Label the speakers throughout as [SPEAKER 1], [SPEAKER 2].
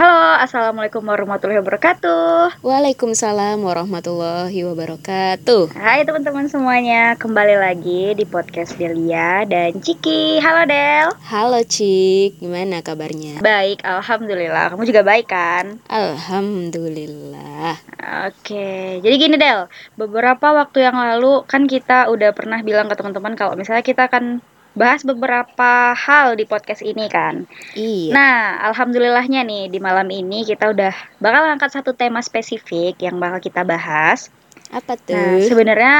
[SPEAKER 1] Halo, Assalamualaikum warahmatullahi wabarakatuh.
[SPEAKER 2] Waalaikumsalam warahmatullahi wabarakatuh.
[SPEAKER 1] Hai teman-teman semuanya, kembali lagi di podcast Delia dan Ciki. Halo Del.
[SPEAKER 2] Halo Cik, gimana kabarnya?
[SPEAKER 1] Baik, Alhamdulillah, kamu juga baik kan?
[SPEAKER 2] Alhamdulillah.
[SPEAKER 1] Oke, jadi gini Del. Beberapa waktu yang lalu kan kita udah pernah bilang ke teman-teman Kalau misalnya kita akan bahas beberapa hal di podcast ini kan.
[SPEAKER 2] Iya.
[SPEAKER 1] Nah, alhamdulillahnya nih di malam ini kita udah bakal angkat satu tema spesifik yang bakal kita bahas.
[SPEAKER 2] Apa tuh?
[SPEAKER 1] Nah, sebenarnya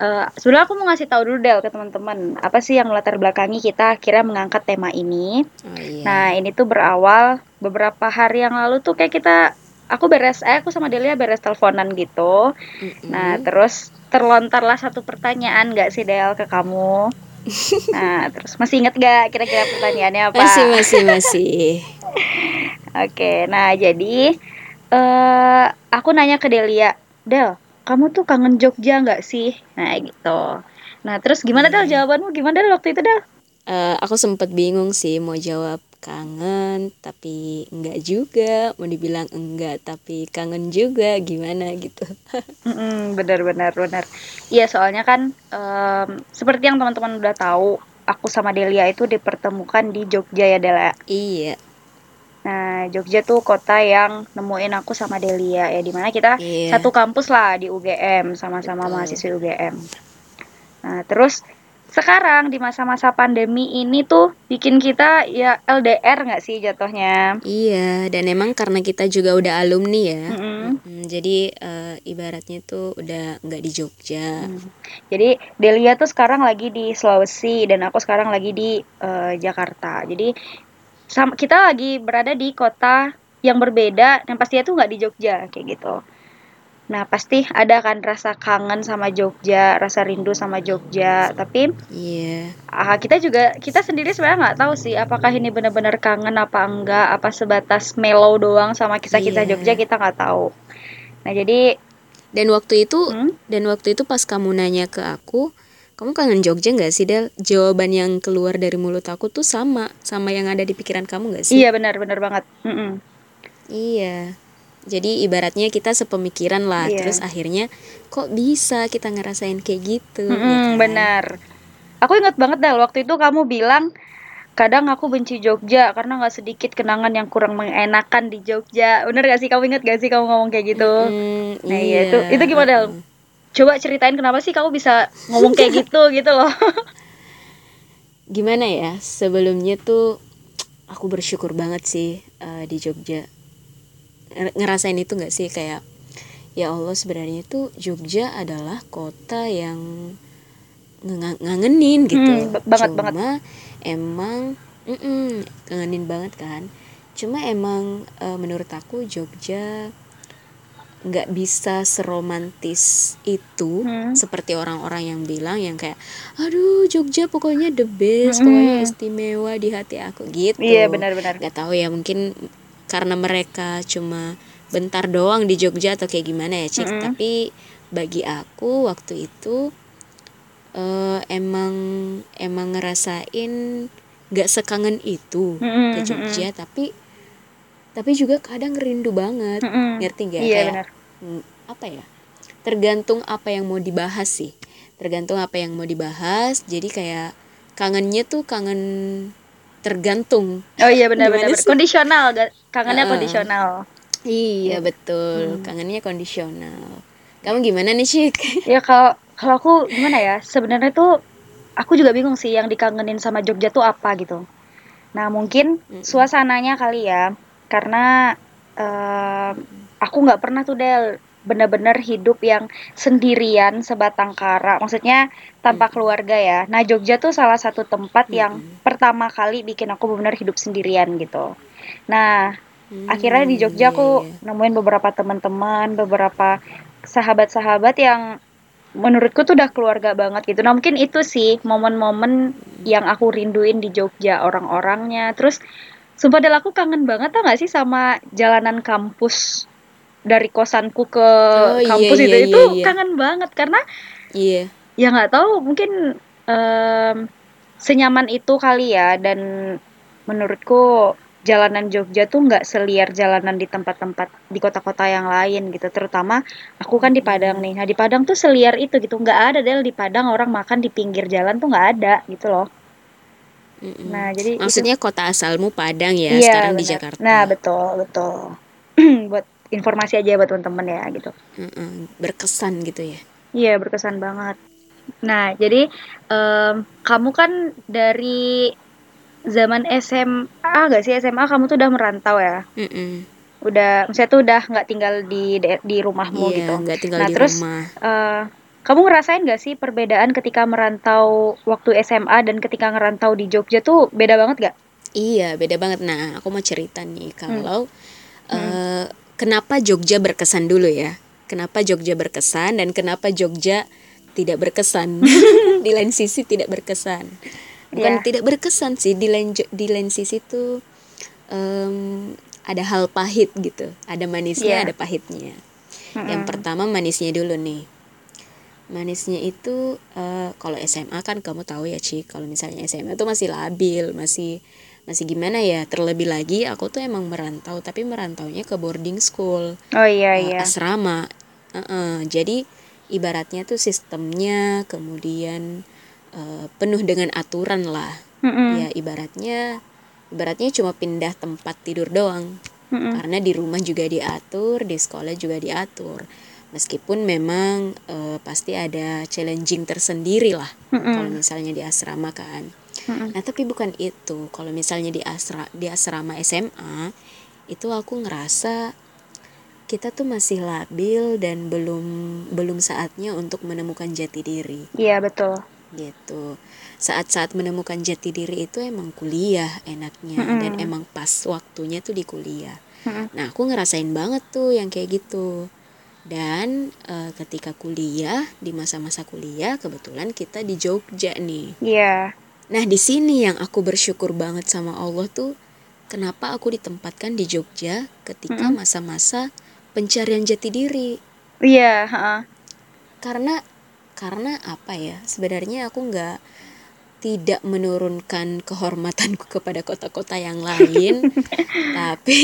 [SPEAKER 1] uh, sebenarnya aku mau ngasih tahu dulu Del ke teman-teman apa sih yang melatar belakangi kita akhirnya mengangkat tema ini.
[SPEAKER 2] Oh, iya.
[SPEAKER 1] Nah, ini tuh berawal beberapa hari yang lalu tuh kayak kita aku beres eh aku sama Delia beres teleponan gitu. Mm -mm. Nah, terus terlontarlah satu pertanyaan gak sih Del ke kamu? Nah, terus masih inget gak kira-kira pertanyaannya apa?
[SPEAKER 2] Masih, masih, masih.
[SPEAKER 1] Oke, nah jadi uh, aku nanya ke Delia, Del, kamu tuh kangen Jogja nggak sih? Nah gitu. Nah terus gimana Del jawabanmu? Gimana Del waktu itu Del?
[SPEAKER 2] Uh, aku sempet bingung sih mau jawab kangen tapi enggak juga. Mau dibilang enggak tapi kangen juga. Gimana gitu.
[SPEAKER 1] Mm benar benar benar. Iya soalnya kan um, seperti yang teman-teman udah tahu aku sama Delia itu dipertemukan di Jogja ya Delia
[SPEAKER 2] iya.
[SPEAKER 1] Nah, Jogja tuh kota yang nemuin aku sama Delia ya di mana kita iya. satu kampus lah di UGM sama-sama mahasiswa UGM. Nah, terus sekarang di masa-masa pandemi ini tuh bikin kita ya LDR nggak sih jatuhnya?
[SPEAKER 2] Iya, dan emang karena kita juga udah alumni ya, mm -hmm. Mm, jadi uh, ibaratnya tuh udah nggak di Jogja. Mm.
[SPEAKER 1] Jadi Delia tuh sekarang lagi di Sulawesi dan aku sekarang lagi di uh, Jakarta. Jadi sama kita lagi berada di kota yang berbeda dan pastinya tuh nggak di Jogja kayak gitu. Nah, pasti ada kan rasa kangen sama Jogja, rasa rindu sama Jogja. Tapi
[SPEAKER 2] iya.
[SPEAKER 1] Yeah. kita juga kita sendiri sebenarnya nggak tahu sih apakah ini benar-benar kangen apa enggak, apa sebatas mellow doang sama kisah-kisah yeah. Jogja kita nggak tahu. Nah, jadi
[SPEAKER 2] dan waktu itu hmm? dan waktu itu pas kamu nanya ke aku, kamu kangen Jogja nggak sih Del? Jawaban yang keluar dari mulut aku tuh sama sama yang ada di pikiran kamu nggak sih?
[SPEAKER 1] Iya benar benar banget. Mm -mm.
[SPEAKER 2] Iya jadi ibaratnya kita sepemikiran lah yeah. terus akhirnya kok bisa kita ngerasain kayak gitu
[SPEAKER 1] mm -hmm, ya kan? benar aku inget banget deh waktu itu kamu bilang kadang aku benci Jogja karena nggak sedikit kenangan yang kurang mengenakan di Jogja bener gak sih kamu inget gak sih kamu ngomong kayak gitu mm, nah iya. itu itu gimana Del? coba ceritain kenapa sih kamu bisa ngomong kayak gitu gitu loh
[SPEAKER 2] gimana ya sebelumnya tuh aku bersyukur banget sih uh, di Jogja ngerasain itu nggak sih? Kayak ya Allah sebenarnya itu Jogja adalah kota yang ng ngangenin gitu.
[SPEAKER 1] Hmm, banget
[SPEAKER 2] cuma
[SPEAKER 1] banget.
[SPEAKER 2] emang mm -mm, ngangenin banget kan. Cuma emang uh, menurut aku Jogja nggak bisa seromantis itu hmm. seperti orang-orang yang bilang yang kayak aduh Jogja pokoknya the best hmm. pokoknya istimewa di hati aku gitu.
[SPEAKER 1] Iya benar-benar
[SPEAKER 2] nggak tahu ya mungkin karena mereka cuma bentar doang di Jogja atau kayak gimana ya cik mm -hmm. tapi bagi aku waktu itu uh, emang emang ngerasain gak sekangen itu mm -hmm. ke Jogja tapi tapi juga kadang rindu banget mm -hmm. ngerti gak
[SPEAKER 1] iya, kayak
[SPEAKER 2] bener. apa ya tergantung apa yang mau dibahas sih tergantung apa yang mau dibahas jadi kayak kangennya tuh kangen tergantung.
[SPEAKER 1] Oh iya benar-benar kondisional kangennya uh, kondisional.
[SPEAKER 2] Iya betul. Hmm. kangennya kondisional. Kamu gimana nih sih
[SPEAKER 1] ya kalau kalau aku gimana ya? Sebenarnya tuh aku juga bingung sih yang dikangenin sama Jogja tuh apa gitu. Nah mungkin hmm. suasananya kali ya. Karena uh, aku nggak pernah tuh Del benar-benar hidup yang sendirian sebatang kara. Maksudnya tanpa hmm. keluarga ya. Nah Jogja tuh salah satu tempat hmm. yang pertama kali bikin aku benar-benar hidup sendirian gitu. Nah hmm. akhirnya di Jogja aku nemuin beberapa teman-teman beberapa sahabat-sahabat yang menurutku tuh udah keluarga banget gitu. Nah mungkin itu sih momen-momen yang aku rinduin di Jogja orang-orangnya. Terus sumpah aku kangen banget tau gak sih sama jalanan kampus dari kosanku ke oh, iya, kampus iya, itu iya, itu iya. kangen banget karena
[SPEAKER 2] iya
[SPEAKER 1] ya nggak tahu mungkin um, senyaman itu kali ya dan menurutku jalanan Jogja tuh nggak seliar jalanan di tempat-tempat di kota-kota yang lain gitu. Terutama aku kan di Padang nih. Nah di Padang tuh seliar itu gitu. Nggak ada deh di Padang orang makan di pinggir jalan tuh nggak ada gitu loh.
[SPEAKER 2] Mm-mm.
[SPEAKER 1] Nah jadi
[SPEAKER 2] Maksudnya kota asalmu Padang ya,
[SPEAKER 1] Iya,
[SPEAKER 2] sekarang di
[SPEAKER 1] benar.
[SPEAKER 2] Jakarta.
[SPEAKER 1] Nah betul betul. buat informasi aja buat teman-teman ya gitu.
[SPEAKER 2] Heeh, berkesan gitu ya.
[SPEAKER 1] Iya berkesan banget. Nah jadi em, kamu kan dari zaman SMA gak sih SMA kamu tuh udah merantau ya?
[SPEAKER 2] Mm-mm.
[SPEAKER 1] Udah, maksudnya tuh udah nggak tinggal di di rumahmu
[SPEAKER 2] Iya,
[SPEAKER 1] gitu.
[SPEAKER 2] nggak tinggal
[SPEAKER 1] Nah
[SPEAKER 2] di
[SPEAKER 1] terus
[SPEAKER 2] rumah.
[SPEAKER 1] eh, kamu ngerasain gak sih perbedaan ketika merantau waktu SMA dan ketika ngerantau di Jogja tuh beda banget gak?
[SPEAKER 2] Iya, beda banget. Nah, aku mau cerita nih
[SPEAKER 1] Hmm.
[SPEAKER 2] kalau eh, kenapa Jogja berkesan dulu ya. Kenapa Jogja berkesan dan kenapa Jogja tidak berkesan. di lain sisi tidak berkesan. Bukan
[SPEAKER 1] Iya.
[SPEAKER 2] tidak berkesan sih, di lain di lain sisi tuh em, ada hal pahit gitu. Ada manisnya,
[SPEAKER 1] Iya.
[SPEAKER 2] ada pahitnya.
[SPEAKER 1] Mm-mm.
[SPEAKER 2] Yang pertama manisnya dulu nih. Manisnya itu eh, kalau SMA kan kamu tahu ya Ci, kalau misalnya SMA tuh masih labil, masih masih gimana ya? Terlebih lagi aku tuh emang merantau, tapi merantaunya ke boarding school,
[SPEAKER 1] Oh iya iya.
[SPEAKER 2] asrama. Heeh, jadi ibaratnya tuh sistemnya kemudian eh, penuh dengan aturan lah.
[SPEAKER 1] Mm-mm.
[SPEAKER 2] Ya ibaratnya ibaratnya cuma pindah tempat tidur doang.
[SPEAKER 1] Mm-mm.
[SPEAKER 2] Karena di rumah juga diatur, di sekolah juga diatur. Meskipun memang eh, pasti ada challenging tersendiri lah kalau misalnya di asrama kan.
[SPEAKER 1] Mm-mm.
[SPEAKER 2] Nah, tapi bukan itu. Kalau misalnya di asra di asrama SMA itu aku ngerasa kita tuh masih labil dan belum belum saatnya untuk menemukan jati diri
[SPEAKER 1] Iya betul.
[SPEAKER 2] gitu. Saat-saat menemukan jati diri itu emang kuliah enaknya dan
[SPEAKER 1] Mm-mm.
[SPEAKER 2] emang pas waktunya tuh di kuliah.
[SPEAKER 1] Mm-mm.
[SPEAKER 2] Nah, aku ngerasain banget tuh yang kayak gitu. Dan eh, ketika kuliah, di masa-masa kuliah, kebetulan kita di Jogja nih.
[SPEAKER 1] Iya.
[SPEAKER 2] Nah, di sini yang aku bersyukur banget sama Allah tuh, kenapa aku ditempatkan di Jogja ketika masa-masa pencarian jati diri.
[SPEAKER 1] Iya. ha-ha.
[SPEAKER 2] Karena, karena apa ya? Sebenarnya aku nggak tidak menurunkan kehormatanku kepada kota-kota yang lain, tapi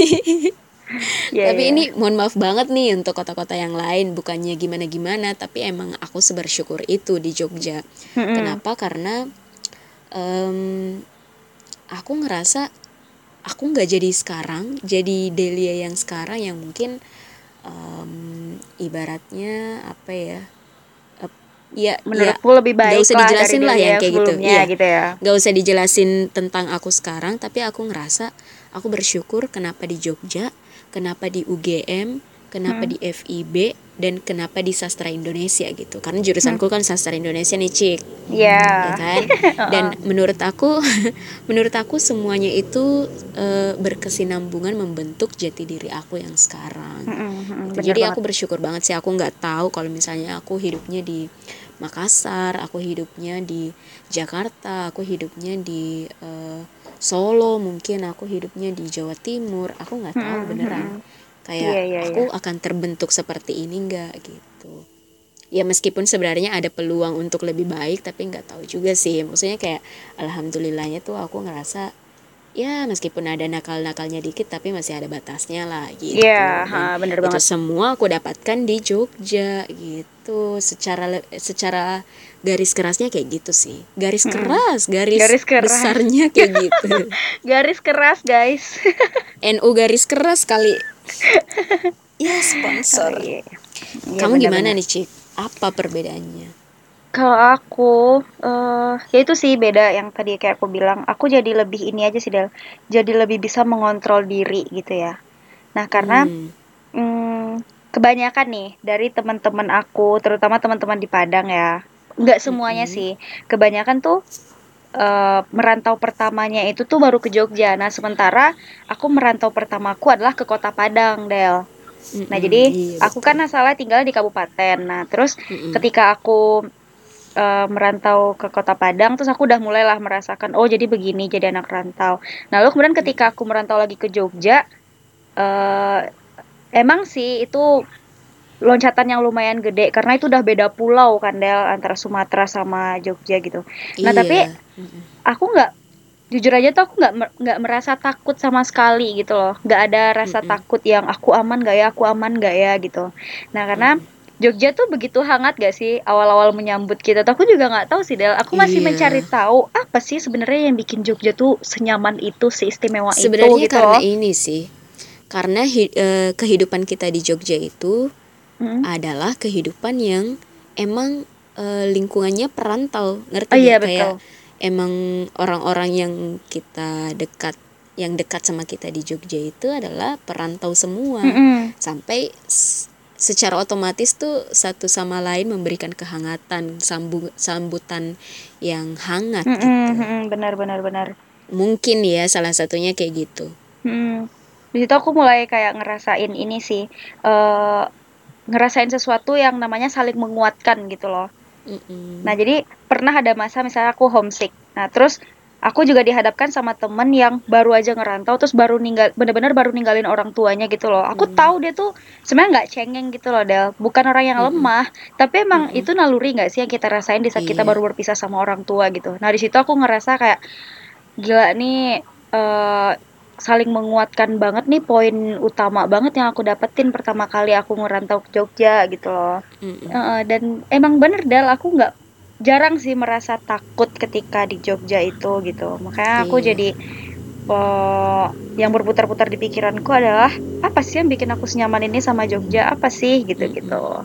[SPEAKER 1] Iya,
[SPEAKER 2] tapi
[SPEAKER 1] iya.
[SPEAKER 2] ini mohon maaf banget nih untuk kota-kota yang lain bukannya gimana-gimana tapi emang aku sebersyukur itu di Jogja
[SPEAKER 1] Mm-mm.
[SPEAKER 2] kenapa karena em, aku ngerasa aku nggak jadi sekarang jadi Delia yang sekarang yang mungkin em, ibaratnya apa ya ya ya
[SPEAKER 1] Menurutku lebih baik
[SPEAKER 2] nggak usah
[SPEAKER 1] lah
[SPEAKER 2] dijelasin lah yang kayak gitu iya
[SPEAKER 1] gitu ya.
[SPEAKER 2] nggak usah dijelasin tentang aku sekarang tapi aku ngerasa aku bersyukur kenapa di Jogja kenapa di UGM kenapa di FIB dan kenapa di sastra Indonesia gitu karena jurusanku kan sastra Indonesia nih cik
[SPEAKER 1] Iya.
[SPEAKER 2] ya kan dan menurut aku menurut aku semuanya itu eh, berkesinambungan membentuk jati diri aku yang sekarang gitu.
[SPEAKER 1] bener
[SPEAKER 2] Jadi
[SPEAKER 1] banget.
[SPEAKER 2] aku bersyukur banget sih aku nggak tahu kalau misalnya aku hidupnya di Makassar, aku hidupnya di Jakarta, aku hidupnya di eh, Solo, mungkin aku hidupnya di Jawa Timur. Aku nggak tahu beneran. Kayak
[SPEAKER 1] Iya, iya,
[SPEAKER 2] aku akan terbentuk seperti ini nggak gitu. Ya meskipun sebenarnya ada peluang untuk lebih baik, tapi nggak tahu juga sih. Maksudnya kayak alhamdulillahnya tuh aku ngerasa ya meskipun ada nakal-nakalnya dikit tapi masih ada batasnya lah gitu.
[SPEAKER 1] Iya, ha, bener
[SPEAKER 2] itu
[SPEAKER 1] banget.
[SPEAKER 2] semua aku dapatkan di Jogja gitu. Secara secara garis kerasnya kayak gitu sih. Garis keras, garis,
[SPEAKER 1] Garis keras.
[SPEAKER 2] besarnya kayak gitu.
[SPEAKER 1] Garis keras, guys.
[SPEAKER 2] NU garis keras kali. Ya sponsor.
[SPEAKER 1] Iya. Iya,
[SPEAKER 2] Kamu
[SPEAKER 1] bener-bener.
[SPEAKER 2] gimana nih, Cik? Apa perbedaannya?
[SPEAKER 1] Kalau aku, eh ya itu sih beda yang tadi kayak aku bilang. Aku jadi lebih ini aja sih, Del. Jadi lebih bisa mengontrol diri gitu ya. Nah, karena
[SPEAKER 2] Hmm.
[SPEAKER 1] mm, kebanyakan nih dari teman-teman aku, terutama teman-teman di Padang ya. Nggak semuanya sih. Kebanyakan tuh eh, merantau pertamanya itu tuh baru ke Jogja. Nah, sementara aku merantau pertamaku adalah ke Kota Padang, Del. Nah,
[SPEAKER 2] Mm-mm,
[SPEAKER 1] jadi
[SPEAKER 2] iya,
[SPEAKER 1] aku
[SPEAKER 2] betul.
[SPEAKER 1] kan asalnya tinggal di kabupaten. Nah, terus
[SPEAKER 2] Mm-mm.
[SPEAKER 1] ketika aku eh, merantau ke Kota Padang, terus aku udah mulailah merasakan, oh jadi begini jadi anak rantau. Nah, lalu kemudian ketika aku merantau lagi ke Jogja, eh emang sih itu loncatan yang lumayan gede karena itu udah beda pulau kan Del antara Sumatera sama Jogja gitu. Nah,
[SPEAKER 2] Iya.
[SPEAKER 1] tapi aku nggak jujur aja tuh aku nggak nggak merasa takut sama sekali gitu loh nggak ada rasa
[SPEAKER 2] Mm-mm.
[SPEAKER 1] takut yang aku aman gak ya aku aman gak ya gitu nah karena Jogja tuh begitu hangat gak sih awal-awal menyambut kita tuh aku juga nggak tahu sih Del aku masih
[SPEAKER 2] Iya.
[SPEAKER 1] mencari tahu apa sih sebenarnya yang bikin Jogja tuh senyaman itu seistimewa
[SPEAKER 2] Sebenarnya
[SPEAKER 1] itu gitu
[SPEAKER 2] karena
[SPEAKER 1] loh
[SPEAKER 2] ini sih. Karena eh, kehidupan kita di Jogja itu
[SPEAKER 1] Mm.
[SPEAKER 2] adalah kehidupan yang emang eh, lingkungannya perantau, ngerti
[SPEAKER 1] Oh iya?
[SPEAKER 2] Kayak
[SPEAKER 1] betul.
[SPEAKER 2] emang orang-orang yang kita dekat yang dekat sama kita di Jogja itu adalah perantau semua.
[SPEAKER 1] Mm-mm.
[SPEAKER 2] Sampai s- secara otomatis tuh satu sama lain memberikan kehangatan, sambu- sambutan yang hangat
[SPEAKER 1] Mm-mm,
[SPEAKER 2] gitu.
[SPEAKER 1] mm-mm, benar benar benar
[SPEAKER 2] Mungkin ya salah satunya kayak gitu.
[SPEAKER 1] Hmm. Di situ aku mulai kayak ngerasain ini sih, eh ngerasain sesuatu yang namanya saling menguatkan gitu loh.
[SPEAKER 2] Mm-mm.
[SPEAKER 1] Nah, jadi pernah ada masa misalnya aku homesick. Nah, terus aku juga dihadapkan sama temen yang baru aja ngerantau, terus baru ninggal, bener-bener baru ninggalin orang tuanya gitu loh. Aku tahu dia tuh sebenarnya nggak cengeng gitu loh, Del. Bukan orang yang lemah, tapi emang itu naluri nggak sih yang kita rasain di saat kita
[SPEAKER 2] Iya.
[SPEAKER 1] baru berpisah sama orang tua gitu. Nah, di situ aku ngerasa kayak gila nih eh saling menguatkan banget nih poin utama banget yang aku dapetin pertama kali aku ngerantau ke Jogja gitu loh.
[SPEAKER 2] Mm-mm.
[SPEAKER 1] Heeh, dan emang bener Dal aku nggak jarang sih merasa takut ketika di Jogja itu gitu. Makanya aku
[SPEAKER 2] Iya.
[SPEAKER 1] jadi eh, yang berputar-putar di pikiranku adalah apa sih yang bikin aku senyaman ini sama Jogja? Apa sih gitu-gitu.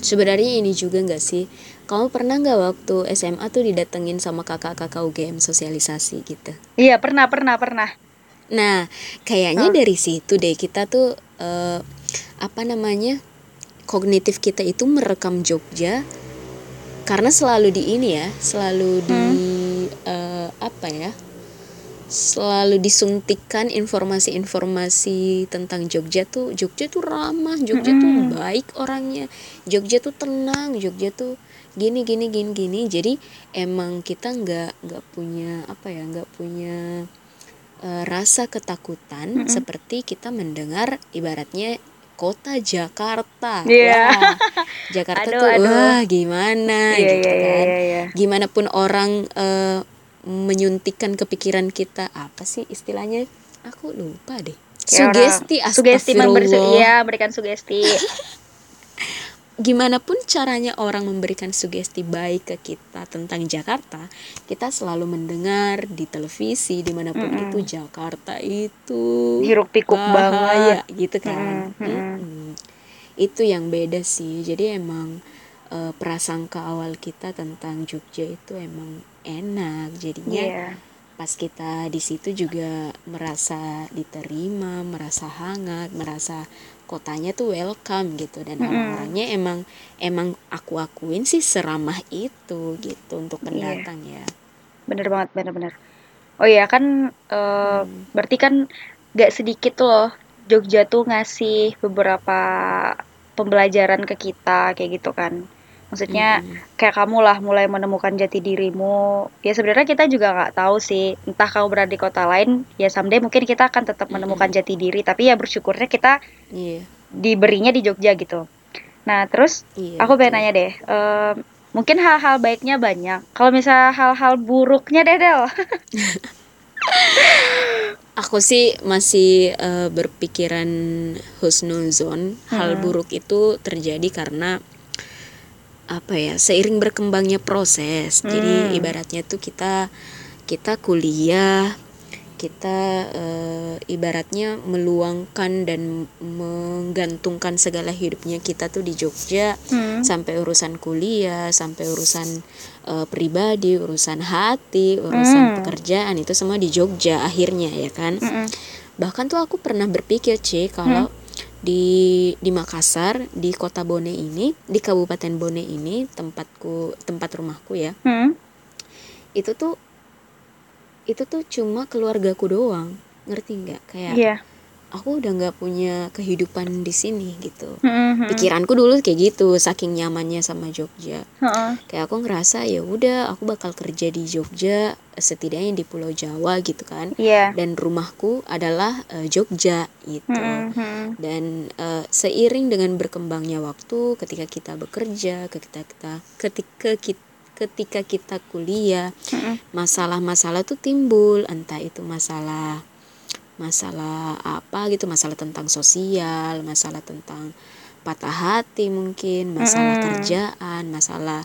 [SPEAKER 2] Sebenarnya ini juga nggak sih? Kamu pernah nggak waktu SMA tuh didatengin sama kakak-kakak UGM sosialisasi gitu?
[SPEAKER 1] Iya, pernah pernah pernah.
[SPEAKER 2] Nah, kayaknya dari situ deh kita tuh eh, apa namanya kognitif kita itu merekam Jogja karena selalu di ini ya, selalu di eh, apa ya, selalu disuntikan informasi-informasi tentang Jogja tuh, Jogja tuh ramah, Jogja tuh baik orangnya, Jogja tuh tenang, Jogja tuh gini gini gini gini. Jadi emang kita nggak nggak punya apa ya, nggak punya eh, rasa ketakutan seperti kita mendengar ibaratnya kota Jakarta.
[SPEAKER 1] Iya.
[SPEAKER 2] Wah, Jakarta
[SPEAKER 1] Aduh,
[SPEAKER 2] tuh
[SPEAKER 1] aduh.
[SPEAKER 2] wah gimana
[SPEAKER 1] Iya,
[SPEAKER 2] gitu
[SPEAKER 1] iya, iya,
[SPEAKER 2] kan.
[SPEAKER 1] iya, iya.
[SPEAKER 2] Gimana pun orang eh, menyuntikkan ke pikiran kita apa sih istilahnya? Aku lupa deh.
[SPEAKER 1] Orang-
[SPEAKER 2] Sugesti
[SPEAKER 1] sugesti memberi iya, memberikan sugesti.
[SPEAKER 2] gimana pun caranya orang memberikan sugesti baik ke kita tentang Jakarta, kita selalu mendengar di televisi di mana pun itu Jakarta itu
[SPEAKER 1] Hiruk pikuk
[SPEAKER 2] bahaya gitu kan.
[SPEAKER 1] Mm-mm, mm-mm.
[SPEAKER 2] Mm-mm. Itu yang beda sih. Jadi emang eh, prasangka awal kita tentang Jogja itu emang enak. Jadinya
[SPEAKER 1] Iya.
[SPEAKER 2] pas kita di situ juga merasa diterima, merasa hangat, merasa kotanya tuh welcome gitu dan orang-orangnya emang emang aku akuin sih seramah itu gitu untuk pendatang ya.
[SPEAKER 1] Bener banget, bener-bener. Oh iya kan, eh,
[SPEAKER 2] Hmm.
[SPEAKER 1] berarti kan gak sedikit tuh loh Jogja tuh ngasih beberapa pembelajaran ke kita kayak gitu kan. Maksudnya kayak kamu lah mulai menemukan jati dirimu. Ya sebenarnya kita juga nggak tahu sih. Entah kamu berada di kota lain, ya someday mungkin kita akan tetap menemukan jati diri. Tapi ya bersyukurnya kita
[SPEAKER 2] Iya.
[SPEAKER 1] diberinya di Jogja gitu. Nah terus
[SPEAKER 2] Iya.
[SPEAKER 1] aku pengen nanya deh. em, mungkin hal-hal baiknya banyak. Kalau misalnya hal-hal buruknya deh Del.
[SPEAKER 2] Aku sih masih eh, berpikiran husnuzon. Hal buruk itu terjadi karena apa ya? Seiring berkembangnya proses. Jadi ibaratnya tuh kita kita kuliah, kita eh, ibaratnya meluangkan dan menggantungkan segala hidupnya kita tuh di Jogja
[SPEAKER 1] Hmm.
[SPEAKER 2] sampai urusan kuliah, sampai urusan eh, pribadi, urusan hati, urusan pekerjaan itu semua di Jogja akhirnya ya kan. Bahkan tuh aku pernah berpikir C kalau di di Makassar, di Kota Bone ini, di Kabupaten Bone ini tempatku tempat rumahku ya.
[SPEAKER 1] Hmm.
[SPEAKER 2] Itu tuh itu tuh cuma keluargaku doang. Ngerti nggak? Kayak
[SPEAKER 1] Iya.
[SPEAKER 2] Aku udah nggak punya kehidupan di sini gitu.
[SPEAKER 1] Hmm, hmm,
[SPEAKER 2] Pikiranku dulu kayak gitu, saking nyamannya sama Jogja.
[SPEAKER 1] Heeh.
[SPEAKER 2] Kayak aku ngerasa ya udah aku bakal kerja di Jogja setidaknya di Pulau Jawa gitu kan.
[SPEAKER 1] Iya.
[SPEAKER 2] Dan rumahku adalah eh, Jogja gitu.
[SPEAKER 1] Hmm, hmm.
[SPEAKER 2] Dan eh, seiring dengan berkembangnya waktu ketika kita bekerja, ketika kita ketika kita ketika kita kuliah masalah-masalah tuh timbul entah itu masalah masalah apa gitu masalah tentang sosial masalah tentang patah hati mungkin masalah kerjaan masalah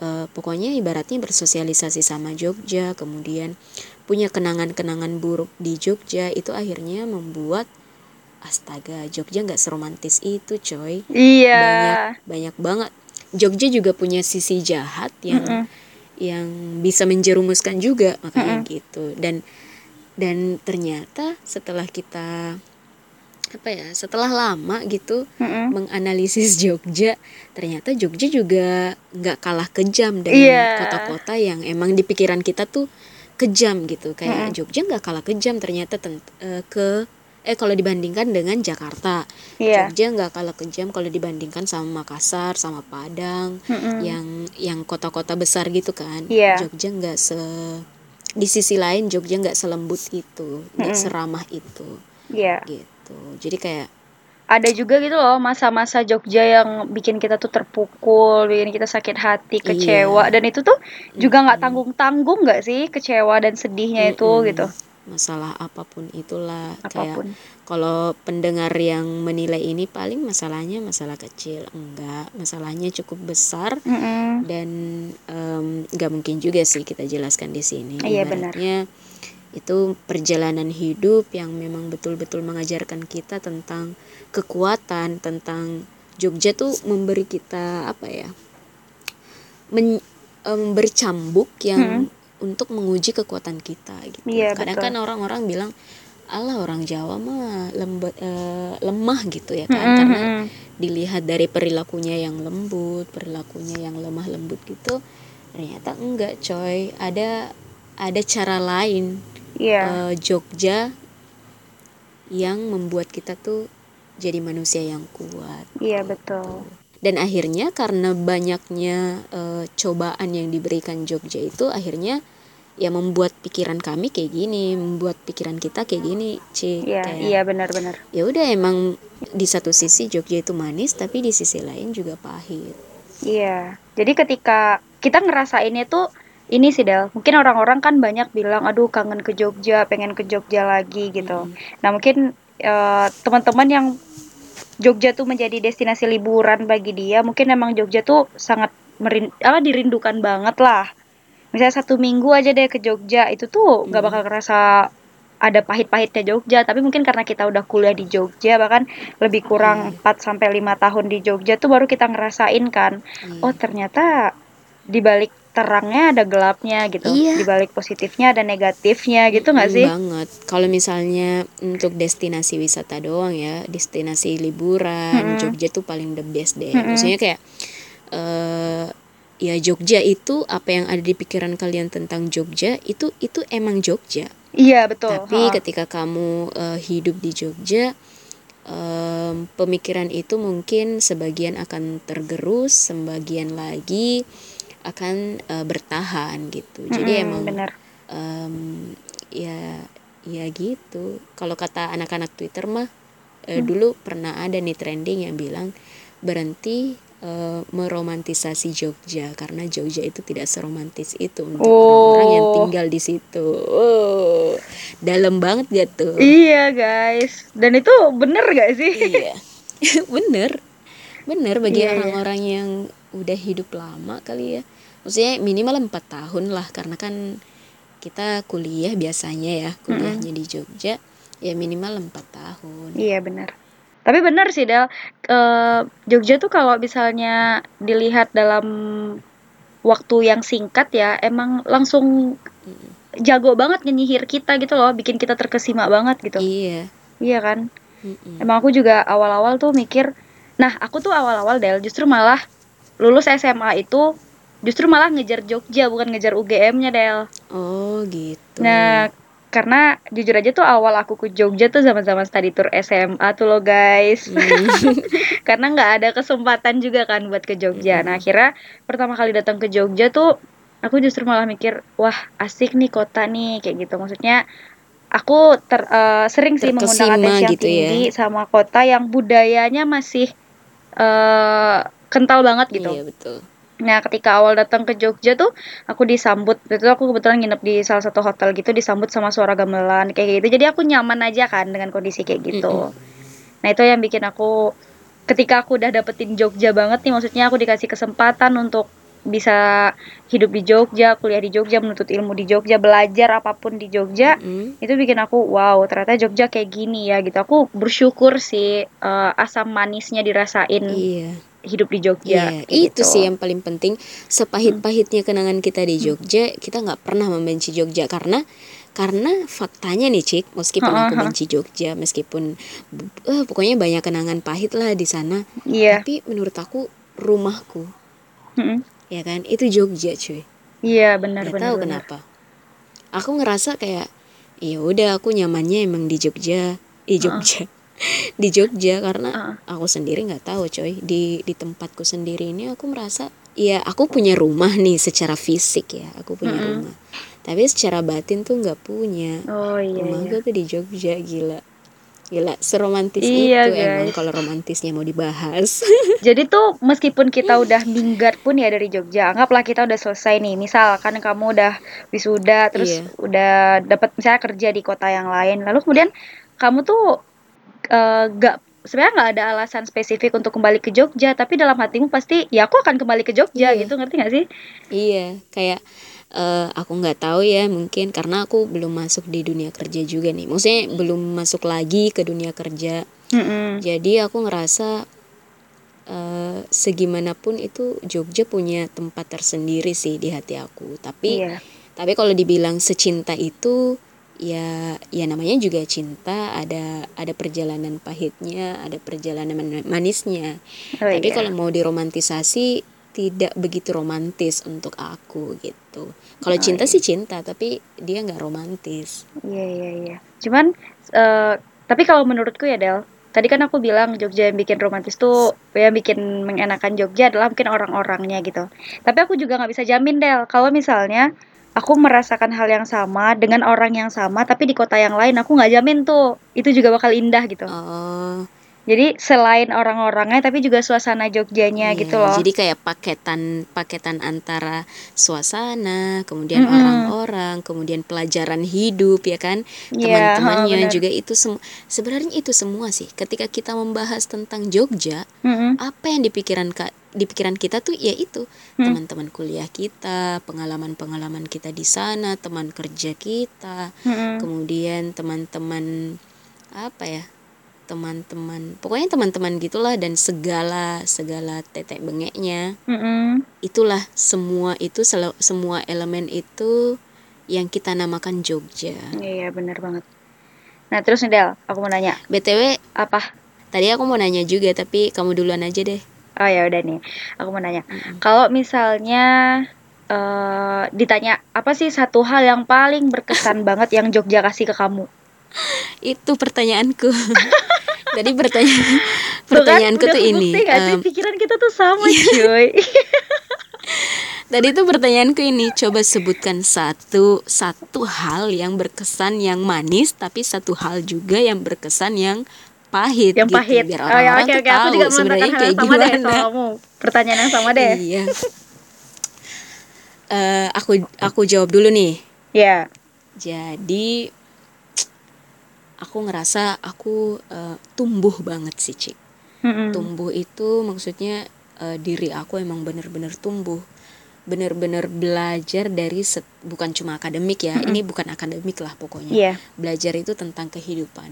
[SPEAKER 2] uh, pokoknya ibaratnya bersosialisasi sama Jogja kemudian punya kenangan-kenangan buruk di Jogja itu akhirnya membuat astaga Jogja nggak seromantis itu coy.
[SPEAKER 1] Iya.
[SPEAKER 2] Banyak banyak banget. Jogja juga punya sisi jahat yang mm -mm. yang bisa menjerumuskan juga makanya mm -mm. gitu. Dan dan ternyata setelah kita apa ya setelah lama gitu mm -mm. menganalisis Jogja ternyata Jogja juga nggak kalah kejam dengan yeah. kota-kota yang emang di pikiran kita tuh kejam gitu kayak mm -mm. Jogja nggak kalah kejam ternyata uh, ke eh kalau dibandingkan dengan Jakarta yeah. Jogja nggak kalah kejam kalau dibandingkan sama Makassar sama Padang mm -hmm. yang yang kota-kota besar gitu kan yeah. Jogja nggak se di sisi lain Jogja nggak selembut itu nggak mm -hmm. seramah itu yeah. gitu jadi kayak
[SPEAKER 1] ada juga gitu loh masa-masa Jogja yang bikin kita tuh terpukul, bikin kita sakit hati, iya. kecewa, iya. dan itu tuh juga nggak tanggung-tanggung nggak sih kecewa dan sedihnya mm -hmm. itu gitu
[SPEAKER 2] masalah apa pun itulah apa pun. kayak kalau pendengar yang menilai ini paling masalahnya masalah kecil enggak masalahnya cukup besar mm -hmm. dan nggak um, mungkin juga sih kita jelaskan di sini
[SPEAKER 1] iya benar
[SPEAKER 2] itu perjalanan hidup yang memang betul-betul mengajarkan kita tentang kekuatan tentang Jogja tuh memberi kita apa ya men, um, bercambuk yang hmm untuk menguji kekuatan kita gitu.
[SPEAKER 1] Iya,
[SPEAKER 2] Kadang betul. kan orang-orang bilang Allah orang Jawa mah lembut e, lemah gitu ya kan mm -hmm. karena dilihat dari perilakunya yang lembut, perilakunya yang lemah lembut gitu. Ternyata enggak coy, ada ada cara lain.
[SPEAKER 1] Yeah.
[SPEAKER 2] E, Jogja yang membuat kita tuh jadi manusia yang kuat.
[SPEAKER 1] Iya, betul
[SPEAKER 2] dan akhirnya karena banyaknya e, cobaan yang diberikan Jogja itu akhirnya ya membuat pikiran kami kayak gini, membuat pikiran kita kayak gini,
[SPEAKER 1] Ci. Iya, iya benar-benar.
[SPEAKER 2] Ya udah emang di satu sisi Jogja itu manis, tapi di sisi lain juga pahit.
[SPEAKER 1] Iya. Jadi ketika kita ngerasainnya tuh ini sih Del, mungkin orang-orang kan banyak bilang, aduh kangen ke Jogja, pengen ke Jogja lagi gitu. Hmm. Nah mungkin uh, teman-teman yang Jogja tuh menjadi destinasi liburan bagi dia, mungkin emang Jogja tuh sangat merin apa dirindukan banget lah. Misalnya satu minggu aja deh ke Jogja, itu tuh nggak hmm. bakal kerasa ada pahit-pahitnya Jogja, tapi mungkin karena kita udah kuliah di Jogja bahkan lebih kurang hmm. 4 sampai 5 tahun di Jogja tuh baru kita ngerasain kan. Hmm. Oh, ternyata di balik terangnya ada gelapnya gitu iya. di balik positifnya ada negatifnya gitu nggak sih
[SPEAKER 2] banget kalau misalnya untuk destinasi wisata doang ya destinasi liburan hmm. Jogja tuh paling the best deh hmm. maksudnya kayak uh, ya Jogja itu apa yang ada di pikiran kalian tentang Jogja itu itu emang Jogja
[SPEAKER 1] iya betul
[SPEAKER 2] tapi ha. ketika kamu uh, hidup di Jogja um, pemikiran itu mungkin sebagian akan tergerus sebagian lagi akan uh, bertahan gitu jadi emang
[SPEAKER 1] bener.
[SPEAKER 2] Um, ya ya gitu kalau kata anak-anak Twitter mah uh, hmm. dulu pernah ada nih trending yang bilang berhenti uh, meromantisasi Jogja karena Jogja itu tidak seromantis itu untuk orang orang-orang yang oh. tinggal di situ. Oh, dalam banget gak tuh?
[SPEAKER 1] Iya guys, dan itu bener gak sih?
[SPEAKER 2] iya, bener, bener bagi iya, iya. orang-orang iya, yang udah hidup lama kali ya maksudnya minimal empat tahun lah karena kan kita kuliah biasanya ya kuliahnya mm -hmm. di Jogja ya minimal empat tahun
[SPEAKER 1] iya benar tapi benar sih Del e, Jogja tuh kalau misalnya dilihat dalam waktu yang singkat ya emang langsung jago banget nyihir kita gitu loh bikin kita terkesima banget gitu
[SPEAKER 2] iya
[SPEAKER 1] iya kan mm -mm. emang aku juga awal-awal tuh mikir nah aku tuh awal-awal Del justru malah lulus SMA itu justru malah ngejar Jogja bukan ngejar UGM-nya Del.
[SPEAKER 2] Oh gitu.
[SPEAKER 1] Nah karena jujur aja tuh awal aku ke Jogja tuh zaman-zaman study tour SMA tuh lo guys. Hmm. karena nggak ada kesempatan juga kan buat ke Jogja. Hmm. Nah akhirnya pertama kali datang ke Jogja tuh aku justru malah mikir wah asik nih kota nih kayak gitu. Maksudnya aku ter, uh, sering sih mengundang atensi yang gitu ya. tinggi ya? sama kota yang budayanya masih uh, kental banget gitu.
[SPEAKER 2] Iya betul.
[SPEAKER 1] Nah, ketika awal datang ke Jogja tuh aku disambut itu aku kebetulan nginep di salah satu hotel gitu disambut sama suara gamelan kayak gitu. Jadi aku nyaman aja kan dengan kondisi kayak gitu. Nah, itu yang bikin aku ketika aku udah dapetin Jogja banget nih maksudnya aku dikasih kesempatan untuk bisa hidup di Jogja, kuliah di Jogja, menuntut ilmu di Jogja, belajar apa pun di Jogja,
[SPEAKER 2] Mm-mm.
[SPEAKER 1] itu bikin aku wow ternyata Jogja kayak gini ya gitu. Aku bersyukur sih eh, asam manisnya dirasain
[SPEAKER 2] Iya.
[SPEAKER 1] Hidup di Jogja.
[SPEAKER 2] Iya,
[SPEAKER 1] kayak
[SPEAKER 2] itu
[SPEAKER 1] gitu.
[SPEAKER 2] sih yang paling penting. Sepahit-pahitnya kenangan kita di Jogja, kita nggak pernah membenci Jogja karena karena faktanya nih Cik, meskipun aku benci Jogja, meskipun eh, pokoknya banyak kenangan pahit lah di sana,
[SPEAKER 1] Iya.
[SPEAKER 2] tapi menurut aku rumahku,
[SPEAKER 1] Mm-mm.
[SPEAKER 2] ya kan, itu Jogja cuy.
[SPEAKER 1] Iya benar
[SPEAKER 2] Gak
[SPEAKER 1] benar.
[SPEAKER 2] tahu kenapa. Aku ngerasa kayak ya udah aku nyamannya emang di Jogja, di Jogja. Di Jogja karena
[SPEAKER 1] Heeh.
[SPEAKER 2] aku sendiri nggak tahu coy di di tempatku sendiri ini aku merasa ya aku punya rumah nih secara fisik ya aku punya rumah tapi secara batin tuh nggak punya
[SPEAKER 1] Oh iya.
[SPEAKER 2] rumahku
[SPEAKER 1] iya.
[SPEAKER 2] tuh di Jogja gila gila seromantis
[SPEAKER 1] Iya,
[SPEAKER 2] itu emang
[SPEAKER 1] guys.
[SPEAKER 2] kalau romantisnya mau dibahas
[SPEAKER 1] Jadi tuh meskipun kita udah minggat pun ya dari Jogja, anggaplah kita udah selesai nih. Misalkan kamu udah wisuda terus
[SPEAKER 2] Iya.
[SPEAKER 1] udah dapat misalnya kerja di kota yang lain, lalu kemudian kamu tuh eh, gak sebenarnya nggak ada alasan spesifik untuk kembali ke Jogja, tapi dalam hatimu pasti ya aku akan kembali ke Jogja
[SPEAKER 2] Iya.
[SPEAKER 1] gitu, ngerti gak sih?
[SPEAKER 2] Iya, kayak eh, aku nggak tahu ya mungkin karena aku belum masuk di dunia kerja juga nih. Maksudnya belum masuk lagi ke dunia kerja.
[SPEAKER 1] Mm-mm.
[SPEAKER 2] Jadi aku ngerasa eh, segimanapun itu Jogja punya tempat tersendiri sih di hati aku. Tapi
[SPEAKER 1] Iya.
[SPEAKER 2] tapi kalau dibilang secinta itu ya ya namanya juga cinta ada ada perjalanan pahitnya, ada perjalanan man- manisnya.
[SPEAKER 1] Oh,
[SPEAKER 2] Tapi
[SPEAKER 1] iya.
[SPEAKER 2] kalau mau diromantisasi tidak begitu romantis untuk aku gitu. Kalau
[SPEAKER 1] Oh,
[SPEAKER 2] cinta
[SPEAKER 1] iya.
[SPEAKER 2] sih cinta, tapi dia nggak romantis.
[SPEAKER 1] Iya iya iya. Cuman eh, tapi kalau menurutku ya Del, tadi kan aku bilang Jogja yang bikin romantis tuh yang bikin mengenakan Jogja adalah mungkin orang-orangnya gitu. Tapi aku juga nggak bisa jamin Del, kalau misalnya aku merasakan hal yang sama dengan orang yang sama tapi di kota yang lain aku nggak jamin tuh itu juga bakal indah gitu.
[SPEAKER 2] Oh,
[SPEAKER 1] Jadi selain orang-orangnya tapi juga suasana Jogjanya
[SPEAKER 2] iya.
[SPEAKER 1] gitu loh.
[SPEAKER 2] Jadi kayak paketan paketan antara suasana, kemudian
[SPEAKER 1] Mm-mm.
[SPEAKER 2] orang-orang, kemudian pelajaran hidup ya kan,
[SPEAKER 1] Iya,
[SPEAKER 2] teman-temannya
[SPEAKER 1] benar.
[SPEAKER 2] juga itu sem- sebenarnya itu semua sih. Ketika kita membahas tentang Jogja,
[SPEAKER 1] Mm-mm.
[SPEAKER 2] apa yang dipikiran ka- di pikiran kita tuh ya itu
[SPEAKER 1] Hmm.
[SPEAKER 2] teman-teman kuliah kita, pengalaman-pengalaman kita di sana, teman kerja kita,
[SPEAKER 1] Mm-mm.
[SPEAKER 2] kemudian teman-teman apa ya? teman-teman pokoknya teman-teman gitulah dan segala segala tetek bengeknya
[SPEAKER 1] Mm-mm.
[SPEAKER 2] itulah semua itu sel- semua elemen itu yang kita namakan Jogja
[SPEAKER 1] Iya benar banget. Nah terus Del, aku mau nanya
[SPEAKER 2] btw
[SPEAKER 1] apa?
[SPEAKER 2] tadi aku mau nanya juga tapi kamu duluan aja deh
[SPEAKER 1] Oh ya udah nih, aku mau nanya. Kalau misalnya eh ditanya apa sih satu hal yang paling berkesan banget yang Jogja kasih ke kamu?
[SPEAKER 2] itu pertanyaanku tadi pertanyaan
[SPEAKER 1] Tuh kan,
[SPEAKER 2] pertanyaanku tuh ini
[SPEAKER 1] sih?
[SPEAKER 2] iya.
[SPEAKER 1] pikiran kita tuh sama cuy.
[SPEAKER 2] tadi tuh pertanyaanku ini coba sebutkan satu satu hal yang berkesan yang manis tapi satu hal juga yang berkesan yang pahit
[SPEAKER 1] yang
[SPEAKER 2] gitu,
[SPEAKER 1] pahit.
[SPEAKER 2] biar
[SPEAKER 1] Oh ya
[SPEAKER 2] orang-orang
[SPEAKER 1] oke
[SPEAKER 2] tuh
[SPEAKER 1] oke, aku
[SPEAKER 2] tahu
[SPEAKER 1] juga
[SPEAKER 2] sebenarnya
[SPEAKER 1] hal
[SPEAKER 2] kayak
[SPEAKER 1] yang sama deh sama
[SPEAKER 2] gimana
[SPEAKER 1] kamu. Pertanyaan yang sama deh.
[SPEAKER 2] iya Eh, aku aku jawab dulu nih
[SPEAKER 1] Ya.
[SPEAKER 2] jadi aku ngerasa aku eh, tumbuh banget sih cik
[SPEAKER 1] Mm-mm.
[SPEAKER 2] tumbuh itu maksudnya eh, diri aku emang bener-bener tumbuh bener-bener belajar dari set- bukan cuma akademik ya ini bukan akademik lah pokoknya
[SPEAKER 1] Iya.
[SPEAKER 2] belajar itu tentang kehidupan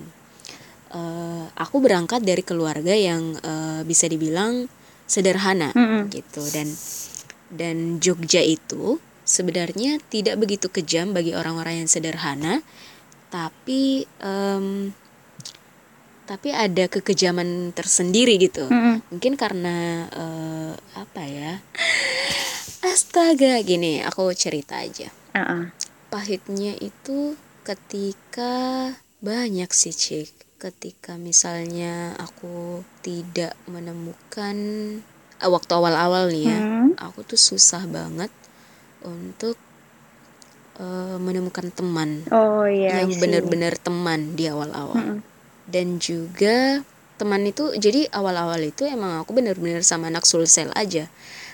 [SPEAKER 2] Eh, aku berangkat dari keluarga yang eh, bisa dibilang sederhana
[SPEAKER 1] Mm-mm.
[SPEAKER 2] gitu dan dan Jogja itu sebenarnya tidak begitu kejam bagi orang-orang yang sederhana tapi em, tapi ada kekejaman tersendiri gitu
[SPEAKER 1] Mm-mm.
[SPEAKER 2] mungkin karena eh, apa ya astaga gini aku cerita aja
[SPEAKER 1] Uh-uh.
[SPEAKER 2] pahitnya itu ketika banyak sih cik ketika misalnya aku tidak menemukan eh, waktu awal-awal nih ya
[SPEAKER 1] Hmm.
[SPEAKER 2] aku tuh susah banget untuk eh, menemukan teman
[SPEAKER 1] Oh iya.
[SPEAKER 2] yang benar-benar teman di awal-awal
[SPEAKER 1] Mm-mm.
[SPEAKER 2] dan juga teman itu jadi awal-awal itu emang aku benar-benar sama anak sulsel aja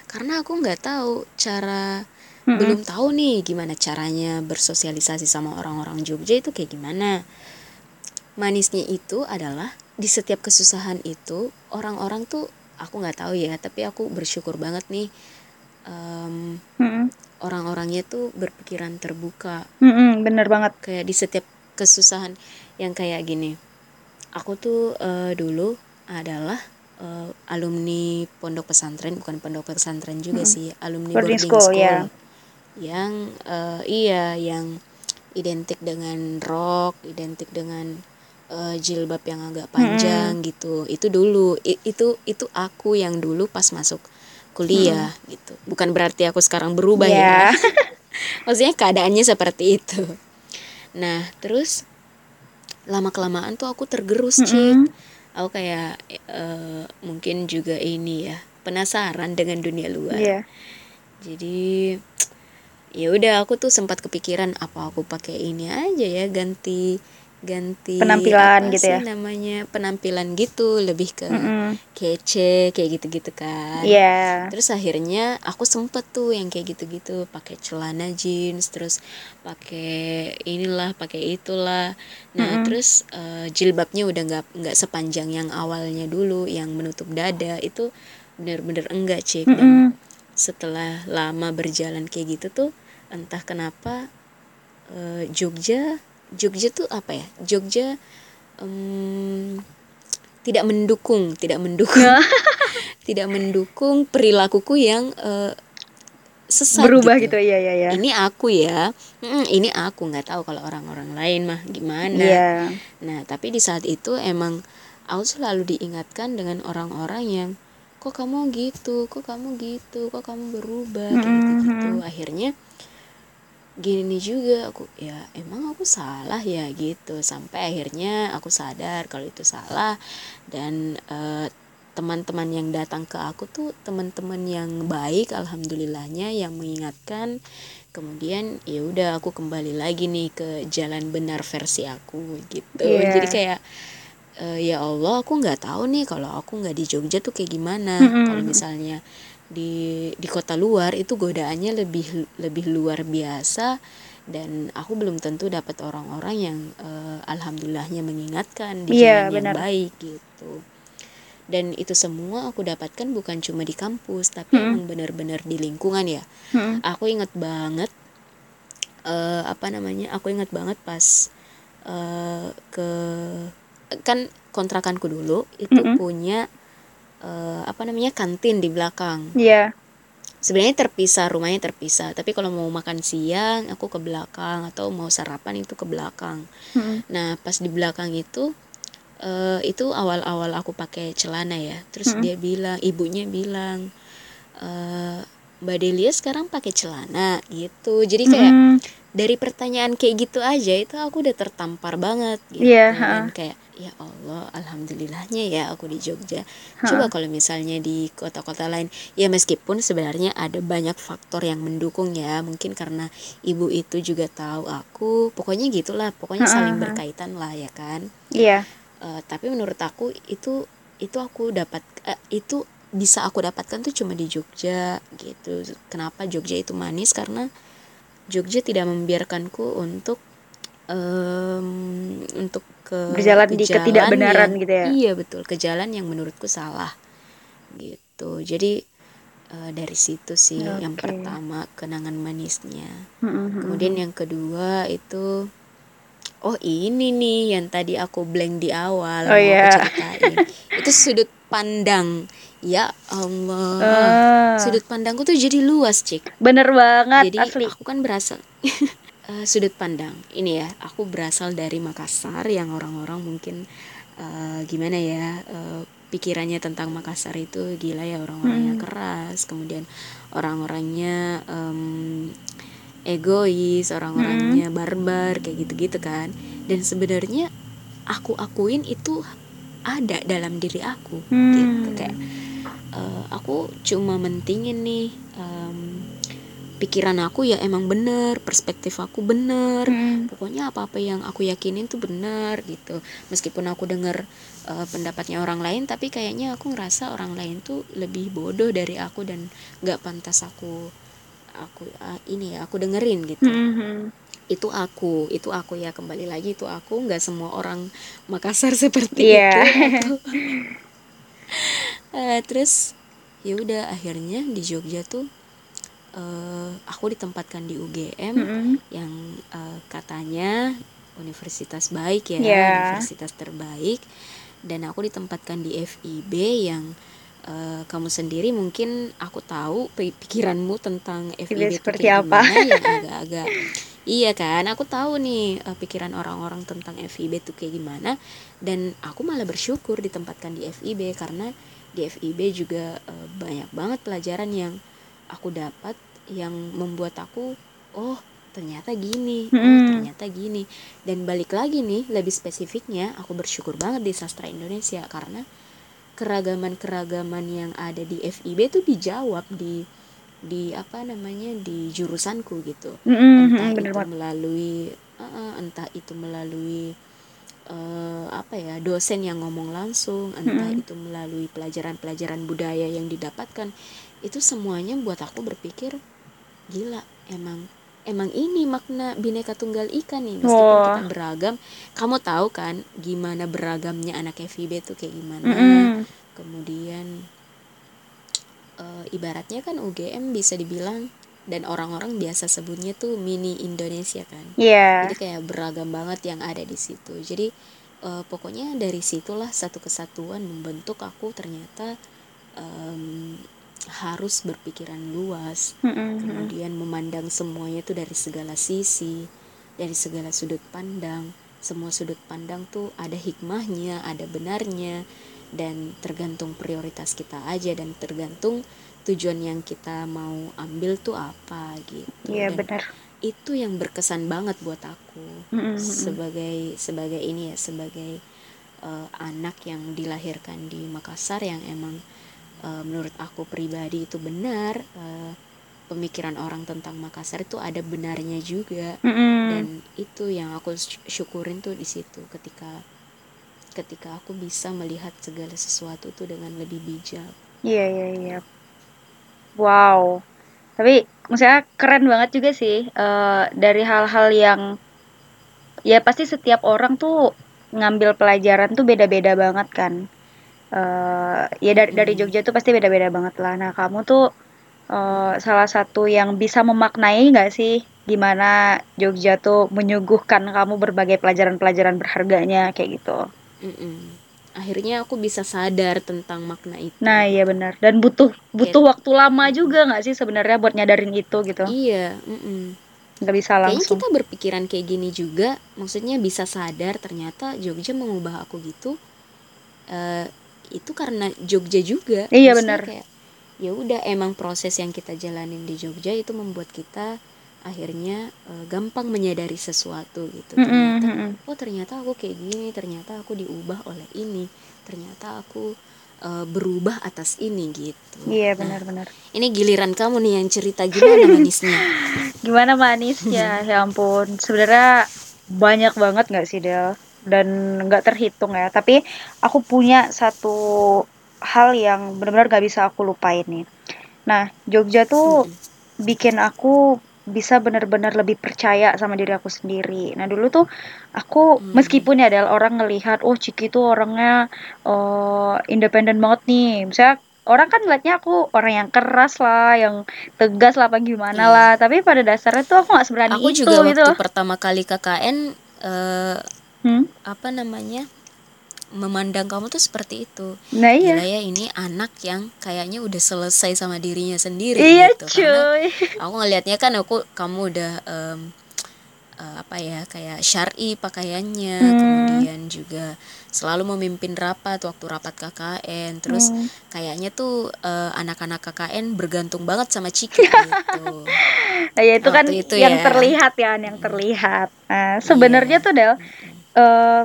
[SPEAKER 2] karena aku nggak tahu cara mm-hmm. belum tahu nih gimana caranya bersosialisasi sama orang-orang Jogja itu kayak gimana manisnya itu adalah di setiap kesusahan itu orang-orang tuh aku nggak tahu ya tapi aku bersyukur banget nih um, mm-hmm. orang-orangnya tuh berpikiran terbuka
[SPEAKER 1] mm-hmm, bener banget
[SPEAKER 2] kayak di setiap kesusahan yang kayak gini aku tuh uh, dulu adalah uh, alumni pondok pesantren bukan pondok pesantren juga hmm. sih alumni boarding, boarding school, school yeah. yang uh, iya yang identik dengan rok identik dengan uh, jilbab yang agak panjang hmm. gitu itu dulu I, itu itu aku yang dulu pas masuk kuliah hmm. gitu bukan berarti aku sekarang berubah yeah. ya maksudnya keadaannya seperti itu nah terus lama kelamaan tuh aku tergerus mm -hmm. cik aku kayak uh, mungkin juga ini ya penasaran dengan dunia luar yeah. jadi ya udah aku tuh sempat kepikiran apa aku pakai ini aja ya ganti ganti
[SPEAKER 1] penampilan gitu ya
[SPEAKER 2] namanya penampilan gitu lebih ke mm -hmm. kece kayak gitu-gitu kan
[SPEAKER 1] yeah.
[SPEAKER 2] terus akhirnya aku sempet tuh yang kayak gitu-gitu pakai celana jeans terus pakai inilah pakai itulah nah mm -hmm. terus uh, jilbabnya udah nggak nggak sepanjang yang awalnya dulu yang menutup dada itu bener-bener enggak cek mm -hmm. dan setelah lama berjalan kayak gitu tuh entah kenapa uh, Jogja Jogja tuh apa ya? Jogja um, tidak mendukung tidak mendukung tidak mendukung perilakuku yang uh, sesat
[SPEAKER 1] berubah gitu. gitu ya ya ya
[SPEAKER 2] ini aku ya. Hmm, ini aku nggak tahu kalau orang-orang lain mah gimana.
[SPEAKER 1] Yeah.
[SPEAKER 2] nah tapi di saat itu emang aku selalu diingatkan dengan orang-orang yang kok kamu gitu? Kok kamu gitu? Kok kamu berubah? Mm -hmm. gitu gitu akhirnya gini juga aku ya emang aku salah ya gitu. Sampai akhirnya aku sadar kalau itu salah. Dan uh, teman-teman yang datang ke aku tuh teman-teman yang baik alhamdulillahnya yang mengingatkan. Kemudian ya udah aku kembali lagi nih ke jalan benar versi aku gitu. Yeah. jadi kayak uh, ya Allah aku nggak tahu nih kalau aku nggak di Jogja tuh kayak gimana. Mm -hmm. kalau misalnya di di kota luar itu godaannya lebih lebih luar biasa dan aku belum tentu dapat orang-orang yang uh, alhamdulillahnya mengingatkan di yeah, jalan yang baik gitu dan itu semua aku dapatkan bukan cuma di kampus tapi hmm. emang benar-benar di lingkungan ya hmm. aku ingat banget uh, apa namanya aku ingat banget pas uh, ke kan kontrakanku dulu itu hmm. punya uh, apa namanya kantin di belakang.
[SPEAKER 1] Iya. Yeah.
[SPEAKER 2] Sebenarnya terpisah rumahnya terpisah, tapi kalau mau makan siang aku ke belakang atau mau sarapan itu ke belakang. Hmm. Nah pas di belakang itu uh, itu awal-awal aku pakai celana ya, terus hmm. dia bilang ibunya bilang uh, Mbak Delia sekarang pakai celana gitu, jadi kayak hmm. dari pertanyaan kayak gitu aja itu aku udah tertampar banget gitu
[SPEAKER 1] yeah,
[SPEAKER 2] dan kayak ya Allah alhamdulillahnya ya aku di Jogja. Ha. coba kalau misalnya di kota-kota lain ya meskipun sebenarnya ada banyak faktor yang mendukung ya mungkin karena ibu itu juga tahu aku pokoknya gitulah pokoknya saling berkaitan lah ya kan.
[SPEAKER 1] Iya.
[SPEAKER 2] Uh, tapi menurut aku itu itu aku dapat uh, itu bisa aku dapatkan tuh cuma di Jogja gitu. Kenapa Jogja itu manis? Karena Jogja tidak membiarkanku untuk um, untuk ke
[SPEAKER 1] berjalan ke di ketidakbenaran yang, gitu ya?
[SPEAKER 2] Iya betul. Ke jalan yang menurutku salah gitu. Jadi uh, dari situ sih okay. yang pertama kenangan manisnya. Mm-hmm. kemudian yang kedua itu oh ini nih yang tadi aku blank di awal
[SPEAKER 1] oh, mau yeah. aku
[SPEAKER 2] ceritain. Itu sudut pandang. Ya Allah. Uh. sudut pandangku tuh jadi luas cik.
[SPEAKER 1] Bener banget
[SPEAKER 2] jadi
[SPEAKER 1] asli.
[SPEAKER 2] aku kan berasa uh, sudut pandang ini ya aku berasal dari Makassar yang orang-orang mungkin uh, gimana ya uh, pikirannya tentang Makassar itu gila ya orang-orangnya hmm. keras kemudian orang-orangnya um, egois orang-orangnya hmm. barbar kayak gitu-gitu kan dan sebenarnya aku akuin itu ada dalam diri aku hmm. gitu kayak uh, aku cuma mentingin nih um, pikiran aku ya emang bener perspektif aku bener
[SPEAKER 1] Hmm.
[SPEAKER 2] pokoknya apa apa yang aku yakinin tuh bener gitu meskipun aku denger uh, pendapatnya orang lain tapi kayaknya aku ngerasa orang lain tuh lebih bodoh dari aku dan nggak pantas aku aku uh, ini ya aku dengerin gitu
[SPEAKER 1] Hmm.
[SPEAKER 2] itu aku itu aku ya kembali lagi itu aku nggak semua orang Makassar seperti
[SPEAKER 1] Iya.
[SPEAKER 2] itu Eh, terus ya udah akhirnya di Jogja tuh eh, aku ditempatkan di UGM
[SPEAKER 1] Hmm.
[SPEAKER 2] yang eh, katanya universitas baik ya
[SPEAKER 1] Iya.
[SPEAKER 2] universitas terbaik dan aku ditempatkan di FIB yang eh, kamu sendiri mungkin aku tahu pi- pikiranmu tentang FIB itu
[SPEAKER 1] seperti
[SPEAKER 2] kayak
[SPEAKER 1] apa.
[SPEAKER 2] gimana yang agak-agak iya kan aku tahu nih eh, pikiran orang-orang tentang FIB itu kayak gimana dan aku malah bersyukur ditempatkan di FIB karena di FIB juga eh, banyak banget pelajaran yang aku dapat yang membuat aku oh ternyata gini oh ternyata gini dan balik lagi nih lebih spesifiknya aku bersyukur banget di sastra Indonesia karena keragaman-keragaman yang ada di FIB itu dijawab di di apa namanya di jurusanku gitu entah
[SPEAKER 1] Bener
[SPEAKER 2] itu
[SPEAKER 1] banget.
[SPEAKER 2] melalui uh, uh, entah itu melalui eh, apa ya dosen yang ngomong langsung entah
[SPEAKER 1] Mm-mm.
[SPEAKER 2] itu melalui pelajaran-pelajaran budaya yang didapatkan itu semuanya buat aku berpikir gila emang emang ini makna bineka tunggal ika nih meskipun
[SPEAKER 1] Wah.
[SPEAKER 2] kita beragam kamu tahu kan gimana beragamnya anak FIB tuh kayak gimana
[SPEAKER 1] Hmm.
[SPEAKER 2] kemudian eh, ibaratnya kan UGM bisa dibilang dan orang-orang biasa sebutnya tuh mini Indonesia kan
[SPEAKER 1] Iya.
[SPEAKER 2] jadi kayak beragam banget yang ada di situ jadi eh, pokoknya dari situlah satu kesatuan membentuk aku ternyata em, harus berpikiran luas
[SPEAKER 1] Hmm.
[SPEAKER 2] kemudian memandang semuanya tuh dari segala sisi dari segala sudut pandang semua sudut pandang tuh ada hikmahnya ada benarnya dan tergantung prioritas kita aja dan tergantung tujuan yang kita mau ambil tuh apa gitu
[SPEAKER 1] Iya
[SPEAKER 2] dan
[SPEAKER 1] benar.
[SPEAKER 2] itu yang berkesan banget buat aku
[SPEAKER 1] Hmm.
[SPEAKER 2] sebagai sebagai ini ya sebagai eh, anak yang dilahirkan di Makassar yang emang eh, menurut aku pribadi itu benar eh, pemikiran orang tentang Makassar itu ada benarnya juga
[SPEAKER 1] Hmm.
[SPEAKER 2] dan itu yang aku sy- syukurin tuh di situ ketika ketika aku bisa melihat segala sesuatu tuh dengan lebih bijak
[SPEAKER 1] Iya iya iya. Wow. Tapi maksudnya keren banget juga sih eh, dari hal-hal yang ya pasti setiap orang tuh ngambil pelajaran tuh beda-beda banget kan. Eh ya dari dari
[SPEAKER 2] Mm.
[SPEAKER 1] Jogja tuh pasti beda-beda banget lah. Nah, kamu tuh eh, salah satu yang bisa memaknai nggak sih gimana Jogja tuh menyuguhkan kamu berbagai pelajaran-pelajaran berharganya kayak gitu.
[SPEAKER 2] Mm-mm. akhirnya aku bisa sadar tentang makna itu
[SPEAKER 1] Nah, iya benar. Dan butuh butuh
[SPEAKER 2] kayak
[SPEAKER 1] waktu lama juga nggak sih sebenarnya buat nyadarin itu gitu.
[SPEAKER 2] iya mm-mm.
[SPEAKER 1] Nggak bisa
[SPEAKER 2] kayaknya
[SPEAKER 1] langsung.
[SPEAKER 2] kita berpikiran kayak gini juga maksudnya bisa sadar ternyata Jogja mengubah aku gitu eh itu karena Jogja juga
[SPEAKER 1] Iya benar.
[SPEAKER 2] kayak ya udah emang proses yang kita jalanin di Jogja itu membuat kita akhirnya eh, gampang menyadari sesuatu gitu ternyata
[SPEAKER 1] mm-mm.
[SPEAKER 2] oh ternyata aku kayak gini ternyata aku diubah oleh ini ternyata aku eh, berubah atas ini gitu
[SPEAKER 1] Iya
[SPEAKER 2] nah
[SPEAKER 1] benar-benar.
[SPEAKER 2] ini giliran kamu nih yang cerita gimana manisnya
[SPEAKER 1] Gimana manisnya? Ya ampun. Sebenarnya banyak banget nggak sih Del? Dan nggak terhitung ya. Tapi aku punya satu hal yang benar-benar gak bisa aku lupain nih. Nah, Jogja tuh
[SPEAKER 2] Mm-mm.
[SPEAKER 1] bikin aku bisa benar-benar lebih percaya sama diri aku sendiri. Nah, dulu tuh aku
[SPEAKER 2] Hmm.
[SPEAKER 1] meskipun ya Del orang ngelihat oh Ciki tuh orangnya eh, independen banget nih. Misalnya orang kan ngeliatnya aku orang yang keras lah, yang tegas lah apa gimana
[SPEAKER 2] Iya.
[SPEAKER 1] lah. Tapi pada dasarnya tuh aku nggak seberani
[SPEAKER 2] Aku
[SPEAKER 1] itu
[SPEAKER 2] juga
[SPEAKER 1] gitu.
[SPEAKER 2] waktu pertama kali KKN eh,
[SPEAKER 1] Hmm?
[SPEAKER 2] apa namanya memandang kamu tuh seperti itu.
[SPEAKER 1] Nah iya.
[SPEAKER 2] Gila ya ini anak yang kayaknya udah selesai sama dirinya sendiri
[SPEAKER 1] Iya
[SPEAKER 2] gitu. Karena
[SPEAKER 1] cuy.
[SPEAKER 2] aku ngelihatnya kan aku kamu udah em, eh, apa ya kayak syari pakaiannya,
[SPEAKER 1] Hmm.
[SPEAKER 2] kemudian juga selalu memimpin rapat waktu rapat KKN. Terus
[SPEAKER 1] Hmm.
[SPEAKER 2] kayaknya tuh eh, anak-anak KKN bergantung banget sama Ciki gitu.
[SPEAKER 1] Nah, ya itu kan
[SPEAKER 2] Waktu itu
[SPEAKER 1] yang
[SPEAKER 2] ya.
[SPEAKER 1] terlihat ya, yang terlihat. Nah, sebenarnya
[SPEAKER 2] Iya.
[SPEAKER 1] tuh Del, eh,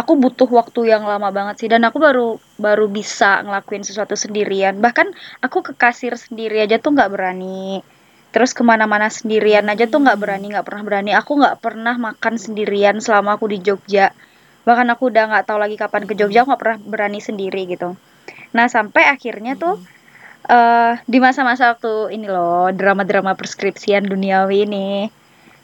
[SPEAKER 1] aku butuh waktu yang lama banget sih dan aku baru baru bisa ngelakuin sesuatu sendirian. Bahkan aku ke kasir sendiri aja tuh nggak berani. terus ke mana-mana sendirian aja tuh nggak berani nggak pernah berani aku nggak pernah makan sendirian selama aku di Jogja bahkan aku udah nggak tahu lagi kapan ke Jogja nggak pernah berani sendiri gitu nah sampai akhirnya tuh uh, di masa-masa waktu ini loh drama-drama perskripsian duniawi ini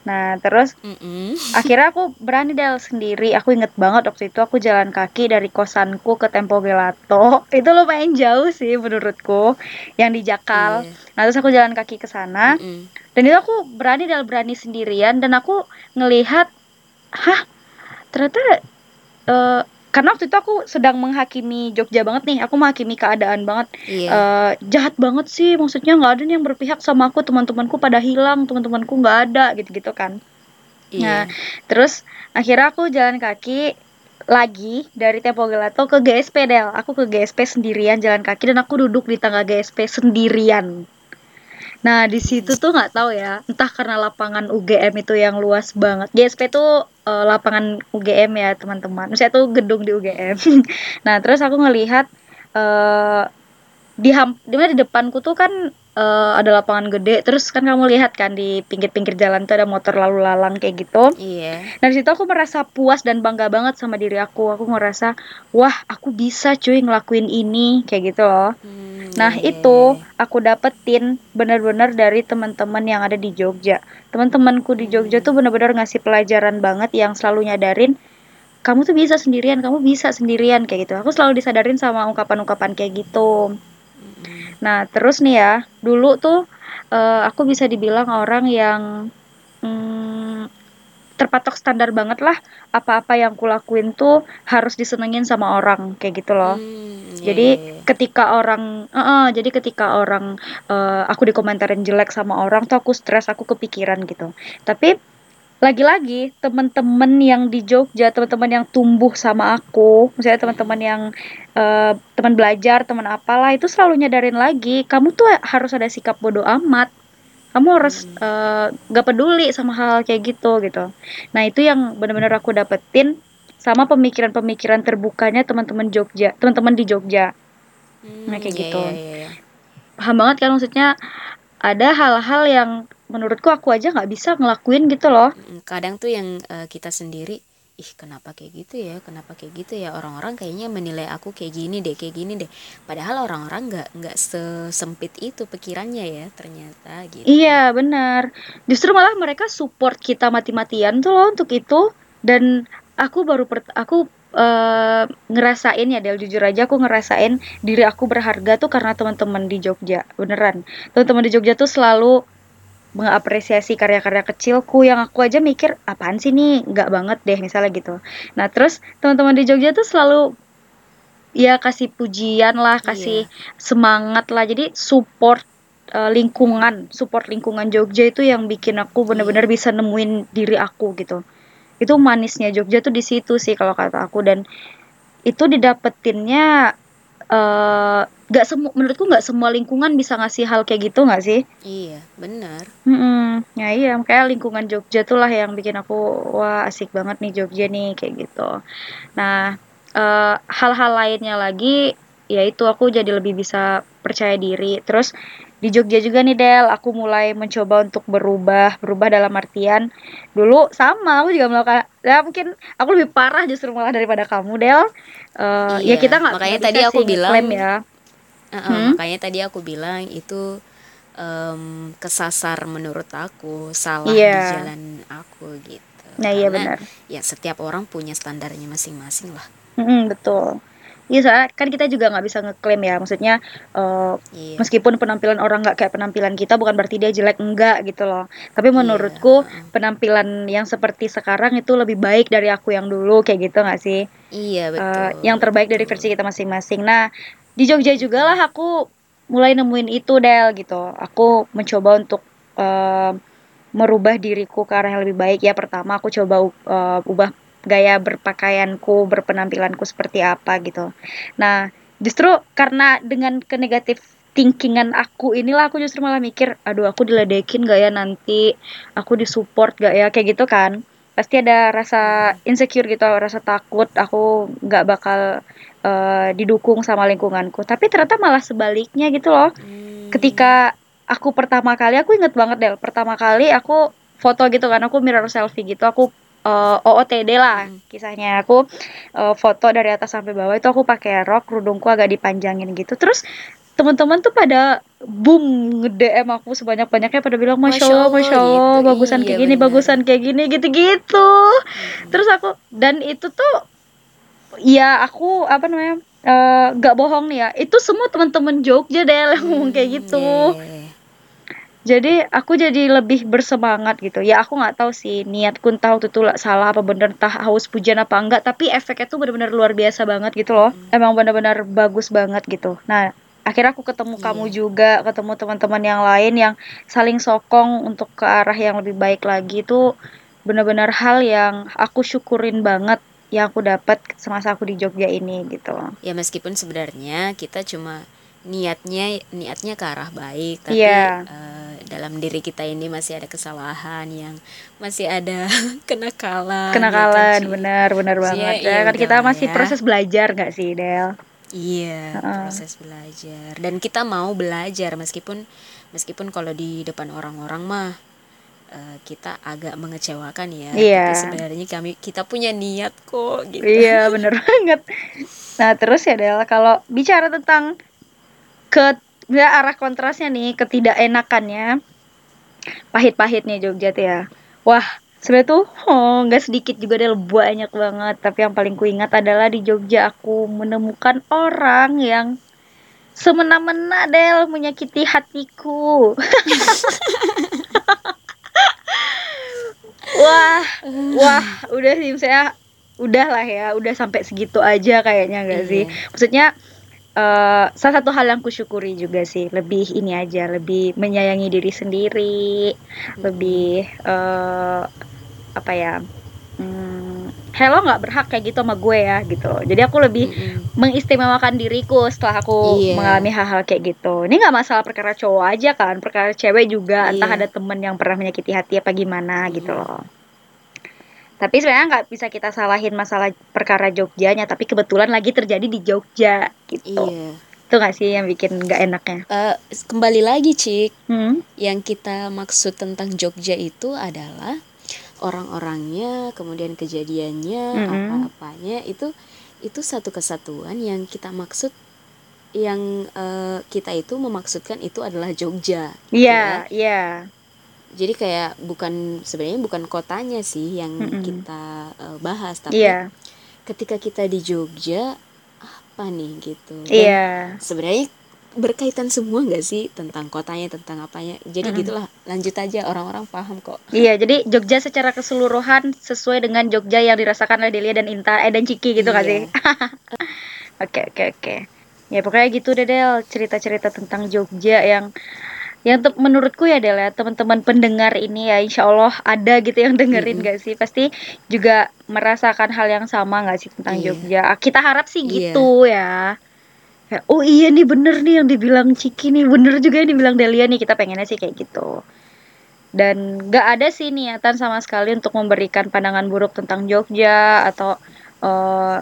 [SPEAKER 1] Nah, terus mm -mm. akhirnya aku berani deh sendiri. Aku inget banget waktu itu aku jalan kaki dari kosanku ke Tempo Gelato. Itu lumayan jauh sih menurutku, yang di Jakal. Yeah. Nah, terus aku jalan kaki ke sana. Mm -mm. Dan itu aku berani dan berani sendirian dan aku ngelihat hah, ternyata uh, karena waktu itu aku sedang menghakimi Jogja banget nih. Aku menghakimi keadaan banget. Iya. uh, jahat banget sih. Maksudnya nggak ada nih yang berpihak sama aku. Teman-temanku pada hilang. Teman-temanku nggak ada. Gitu-gitu kan. Iya. nah terus akhirnya aku jalan kaki lagi dari Tempo Gelato ke GSP Del. Aku ke GSP sendirian jalan kaki dan aku duduk di tangga GSP sendirian. Nah, di situ tuh nggak tahu ya, entah karena lapangan UGM itu yang luas banget. GSP tuh uh, lapangan UGM ya, teman-teman. Saya tuh gedung di UGM. nah, terus aku ngelihat uh, di ham di mana di depanku tuh kan uh, ada lapangan gede terus kan kamu lihat kan di pinggir-pinggir jalan tuh ada motor lalu lalang kayak gitu
[SPEAKER 2] iya
[SPEAKER 1] nah situ aku merasa puas dan bangga banget sama diri aku aku ngerasa wah aku bisa cuy ngelakuin ini kayak gitu loh hmm Nah, yeah. itu aku dapetin benar-benar dari teman-teman yang ada di Jogja. Teman-temanku di Jogja tuh benar-benar ngasih pelajaran banget yang selalu nyadarin kamu tuh bisa sendirian, kamu bisa sendirian kayak gitu. Aku selalu disadarin sama ungkapan-ungkapan kayak gitu. Nah, terus nih ya, dulu tuh uh, aku bisa dibilang orang yang hmm, terpatok standar banget lah apa-apa yang kulakuin tuh harus disenengin sama orang kayak gitu loh hmm, yeah, jadi yeah, yeah. ketika orang uh -uh, jadi ketika orang uh, aku dikomentarin jelek sama orang tuh aku stres aku kepikiran gitu tapi lagi-lagi teman-teman yang di Jogja teman-teman yang tumbuh sama aku misalnya teman-teman yang uh, teman belajar teman apalah itu selalu nyadarin lagi kamu tuh harus ada sikap bodoh amat. Kamu harus uh, gak peduli sama hal, hal kayak gitu gitu. Nah itu yang benar-benar aku dapetin sama pemikiran-pemikiran terbukanya teman-teman Jogja teman-teman di Jogja. Hmm, nah kayak yeah, gitu. yeah, yeah, yeah. paham banget kan maksudnya? Ada hal-hal yang menurutku aku aja nggak bisa ngelakuin gitu loh.
[SPEAKER 2] Kadang tuh yang uh, kita sendiri ih kenapa kayak gitu ya? Kenapa kayak gitu ya? Orang-orang kayaknya menilai aku kayak gini deh kayak gini deh. Padahal orang-orang nggak nggak sesempit itu pikirannya ya ternyata gitu.
[SPEAKER 1] Iya benar. Justru malah mereka support kita mati-matian tuh loh untuk itu. Dan aku baru per aku uh, ngerasain ya Del jujur aja aku ngerasain diri aku berharga tuh karena teman-teman di Jogja beneran. Teman-teman di Jogja tuh selalu mengapresiasi karya-karya kecilku yang aku aja mikir apaan sih nih? Nggak banget deh misalnya gitu. Nah terus teman-teman di Jogja tuh selalu ya kasih pujian lah kasih iya. semangat lah. Jadi support uh, lingkungan support lingkungan Jogja itu yang bikin aku benar-benar iya. bisa nemuin diri aku gitu. Itu manisnya Jogja tuh di situ sih kalau kata aku. Dan itu didapetinnya uh, nggak semua menurutku nggak semua lingkungan bisa ngasih hal kayak gitu nggak sih?
[SPEAKER 2] Iya benar.
[SPEAKER 1] Hmm ya iya kayak lingkungan Jogja tuh lah yang bikin aku wah asik banget nih Jogja nih kayak gitu. Nah hal eh, hal-hal lainnya lagi ya itu aku jadi lebih bisa percaya diri. Terus di Jogja juga nih Del aku mulai mencoba untuk berubah berubah dalam artian dulu sama aku juga melakukan ya mungkin aku lebih parah justru malah daripada kamu Del. Uh, iya, ya kita nggak
[SPEAKER 2] makanya tadi aku bilang ya uh, uh, hmm? makanya tadi aku bilang itu um, kesasar menurut aku salah yeah. di jalan aku gitu
[SPEAKER 1] nah iya benar
[SPEAKER 2] ya setiap orang punya standarnya masing-masing lah
[SPEAKER 1] mm -hmm, betul Iya, soalnya kan kita juga nggak bisa ngeklaim ya, maksudnya uh, iya. meskipun penampilan orang nggak kayak penampilan kita, bukan berarti dia jelek enggak gitu loh. Tapi iya, menurutku iya. penampilan yang seperti sekarang itu lebih baik dari aku yang dulu kayak gitu nggak sih?
[SPEAKER 2] Iya betul. Uh,
[SPEAKER 1] yang terbaik dari versi kita masing-masing. Nah di Jogja juga lah aku mulai nemuin itu Del gitu. Aku mencoba untuk uh, merubah diriku ke arah yang lebih baik ya. Pertama aku coba uh, ubah gaya berpakaianku, berpenampilanku seperti apa gitu. Nah, justru karena dengan ke negatif thinkingan aku inilah aku justru malah mikir, aduh aku diledekin gak ya nanti, aku disupport gak ya kayak gitu kan. Pasti ada rasa insecure gitu, rasa takut aku nggak bakal uh, didukung sama lingkunganku. Tapi ternyata malah sebaliknya gitu loh. Hmm. Ketika aku pertama kali aku inget banget Del pertama kali aku foto gitu kan aku mirror selfie gitu aku uh, eh, OOTD lah hmm. kisahnya aku uh, foto dari atas sampai bawah itu aku pakai rok kerudungku agak dipanjangin gitu terus teman-teman tuh pada boom nge-DM aku sebanyak-banyaknya pada bilang Masya Allah, Masya Allah, gitu. bagusan iya, kayak gini, bener. bagusan kayak gini, gitu-gitu. Hmm. Terus aku, dan itu tuh, ya aku, apa namanya, uh, gak bohong nih ya, itu semua teman-teman Jogja deh yang ngomong kayak gitu. Yeah. Iya, iya. Jadi aku jadi lebih bersemangat gitu. Ya aku nggak tahu sih niatku entah waktu itu salah apa bener entah haus pujian apa enggak. Tapi efeknya tuh benar-benar luar biasa banget gitu loh. Hmm. Emang benar-benar bagus banget gitu. Nah akhirnya aku ketemu yeah. kamu juga ketemu teman-teman yang lain yang saling sokong untuk ke arah yang lebih baik lagi itu benar-benar hal yang aku syukurin banget yang aku dapat semasa aku di Jogja ini gitu
[SPEAKER 2] ya meskipun sebenarnya kita cuma niatnya niatnya ke arah baik tapi yeah. Iya. uh, dalam diri kita ini masih ada kesalahan yang masih ada kenakalan
[SPEAKER 1] kenakalan ya benar benar banget ya, ya kan kita masih ya. proses belajar nggak sih Del
[SPEAKER 2] Iya, uh. proses belajar. Dan kita mau belajar meskipun meskipun kalau di depan orang-orang mah uh, kita agak mengecewakan ya. Iya. Tapi sebenarnya kami kita punya niat kok gitu.
[SPEAKER 1] Iya, bener banget. Nah, terus ya Del, kalau bicara tentang ke ya, arah kontrasnya nih, ketidakenakannya, pahit-pahitnya Jogja tuh ya. Wah, sebenarnya tuh oh nggak sedikit juga deh banyak banget tapi yang paling kuingat adalah di Jogja aku menemukan orang yang semena-mena Del menyakiti hatiku wah wah udah sih saya udah lah ya udah sampai segitu aja kayaknya gak sih? Iya. maksudnya uh, salah satu hal yang kusyukuri juga sih lebih ini aja lebih menyayangi diri sendiri lebih uh, apa ya hmm, hello nggak berhak kayak gitu sama gue ya gitu jadi aku lebih mm-hmm. mengistimewakan diriku setelah aku yeah. mengalami hal-hal kayak gitu ini nggak masalah perkara cowok aja kan perkara cewek juga yeah. entah ada temen yang pernah menyakiti hati apa gimana mm-hmm. gitu loh tapi sebenarnya nggak bisa kita salahin masalah perkara Jogjanya tapi kebetulan lagi terjadi di Jogja gitu yeah. itu nggak sih yang bikin nggak enaknya
[SPEAKER 2] uh, kembali lagi cik hmm? yang kita maksud tentang Jogja itu adalah orang-orangnya kemudian kejadiannya mm -hmm. apa-apanya itu itu satu kesatuan yang kita maksud yang uh, kita itu memaksudkan itu adalah Jogja
[SPEAKER 1] iya yeah, iya yeah.
[SPEAKER 2] jadi kayak bukan sebenarnya bukan kotanya sih yang mm -hmm. kita uh, bahas tapi yeah. ketika kita di Jogja apa nih gitu
[SPEAKER 1] iya yeah.
[SPEAKER 2] sebenarnya berkaitan semua nggak sih tentang kotanya tentang apanya jadi gitulah lanjut aja orang-orang paham kok
[SPEAKER 1] iya jadi Jogja secara keseluruhan sesuai dengan Jogja yang dirasakan oleh Delia dan Inta eh dan Ciki gitu iya. sih oke oke oke ya pokoknya gitu deh Del cerita-cerita tentang Jogja yang yang menurutku ya Del ya teman-teman pendengar ini ya Insya Allah ada gitu yang dengerin mm -hmm. gak sih pasti juga merasakan hal yang sama gak sih tentang yeah. Jogja kita harap sih iya. gitu yeah. ya ya, oh iya nih bener nih yang dibilang Ciki nih. Bener juga yang dibilang Delia nih kita pengennya sih kayak gitu. Dan gak ada sih niatan sama sekali untuk memberikan pandangan buruk tentang Jogja atau uh,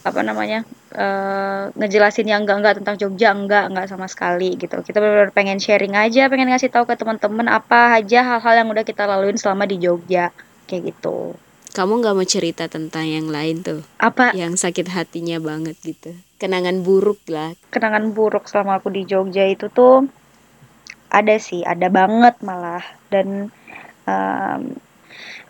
[SPEAKER 1] apa namanya uh, ngejelasin yang enggak enggak tentang Jogja enggak enggak sama sekali gitu. Kita benar-benar pengen sharing aja pengen ngasih tahu ke teman-teman apa aja hal-hal yang udah kita laluin selama di Jogja kayak gitu
[SPEAKER 2] kamu nggak mau cerita tentang yang lain tuh?
[SPEAKER 1] Apa?
[SPEAKER 2] Yang sakit hatinya banget gitu. Kenangan buruk lah.
[SPEAKER 1] Kenangan buruk selama aku di Jogja itu tuh ada sih ada banget malah. Dan um,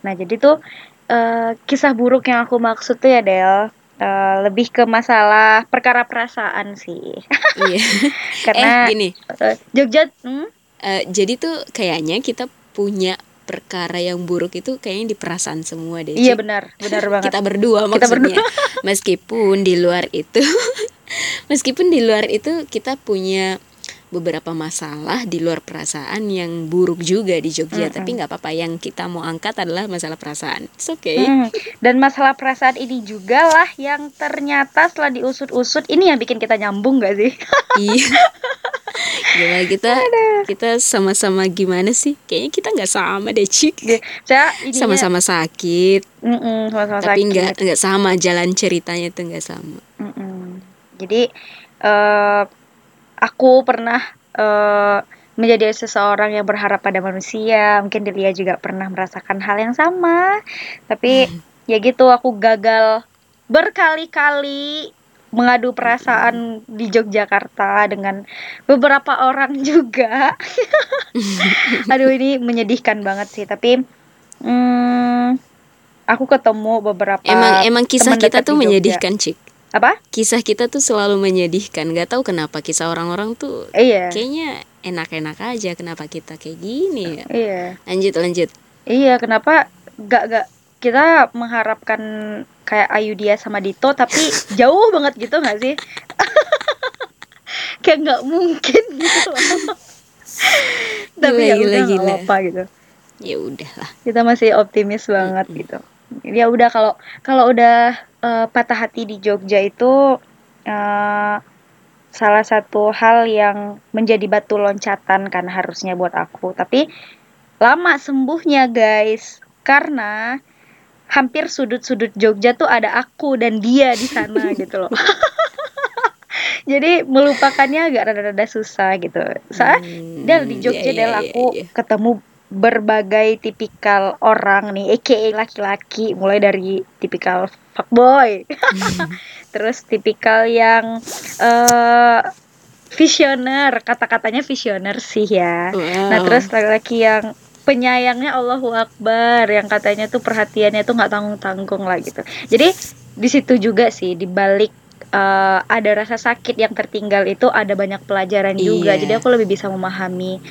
[SPEAKER 1] nah jadi tuh uh, kisah buruk yang aku maksud tuh ya Del uh, lebih ke masalah perkara perasaan sih. Iya. Karena
[SPEAKER 2] eh, gini
[SPEAKER 1] Jogja hmm?
[SPEAKER 2] uh, jadi tuh kayaknya kita punya perkara yang buruk itu kayaknya di perasaan semua deh.
[SPEAKER 1] Iya benar, benar banget.
[SPEAKER 2] Kita berdua maksudnya. Kita berdua. meskipun di luar itu meskipun di luar itu kita punya beberapa masalah di luar perasaan yang buruk juga di Jogja, mm -hmm. tapi nggak apa-apa. Yang kita mau angkat adalah masalah perasaan. It's okay. Mm.
[SPEAKER 1] Dan masalah perasaan ini juga lah yang ternyata setelah diusut-usut ini yang bikin kita nyambung gak sih?
[SPEAKER 2] iya. Gimana kita kita sama-sama gimana sih? Kayaknya kita nggak sama deh cik.
[SPEAKER 1] Saya
[SPEAKER 2] sama-sama sakit.
[SPEAKER 1] Mm -mm, sama -sama
[SPEAKER 2] tapi nggak nggak sama jalan ceritanya tuh nggak sama.
[SPEAKER 1] Mm -mm. Jadi uh, aku pernah uh, menjadi seseorang yang berharap pada manusia. Mungkin Delia juga pernah merasakan hal yang sama. Tapi ya gitu aku gagal berkali-kali mengadu perasaan di Yogyakarta dengan beberapa orang juga. Aduh ini menyedihkan banget sih, tapi hmm, aku ketemu beberapa
[SPEAKER 2] Emang emang kisah kita tuh
[SPEAKER 1] Jogja.
[SPEAKER 2] menyedihkan, Cik.
[SPEAKER 1] Apa?
[SPEAKER 2] Kisah kita tuh selalu menyedihkan. Gak tahu kenapa kisah orang-orang tuh
[SPEAKER 1] Iya.
[SPEAKER 2] kayaknya enak-enak aja kenapa kita kayak gini ya.
[SPEAKER 1] Iya.
[SPEAKER 2] Lanjut lanjut.
[SPEAKER 1] Iya, kenapa gak gak kita mengharapkan kayak Ayu dia sama Dito tapi jauh banget gitu gak sih? kayak nggak mungkin gitu loh. tapi
[SPEAKER 2] Gila,
[SPEAKER 1] ya
[SPEAKER 2] gila,
[SPEAKER 1] udah nggak
[SPEAKER 2] gila.
[SPEAKER 1] apa gitu.
[SPEAKER 2] Ya udahlah.
[SPEAKER 1] Kita masih optimis banget gitu. Ya udah kalau kalau udah eh, patah hati di Jogja itu eh, salah satu hal yang menjadi batu loncatan kan harusnya buat aku. Tapi lama sembuhnya guys karena hampir sudut-sudut Jogja tuh ada aku dan dia di sana gitu loh. Jadi melupakannya agak rada-rada susah gitu. Soalnya
[SPEAKER 2] Hmm,
[SPEAKER 1] Del di Jogja
[SPEAKER 2] iya, iya,
[SPEAKER 1] Del
[SPEAKER 2] iya,
[SPEAKER 1] aku
[SPEAKER 2] iya.
[SPEAKER 1] ketemu berbagai tipikal orang nih, aka laki-laki, mulai dari tipikal fuckboy, terus tipikal yang eh visioner, kata-katanya visioner sih ya. Nah
[SPEAKER 2] Wow.
[SPEAKER 1] terus laki-laki yang penyayangnya Allahu Akbar, yang katanya tuh perhatiannya tuh nggak tanggung-tanggung lah gitu. Jadi di situ juga sih di balik eh, ada rasa sakit yang tertinggal itu ada banyak pelajaran juga.
[SPEAKER 2] Iya.
[SPEAKER 1] Jadi aku lebih bisa memahami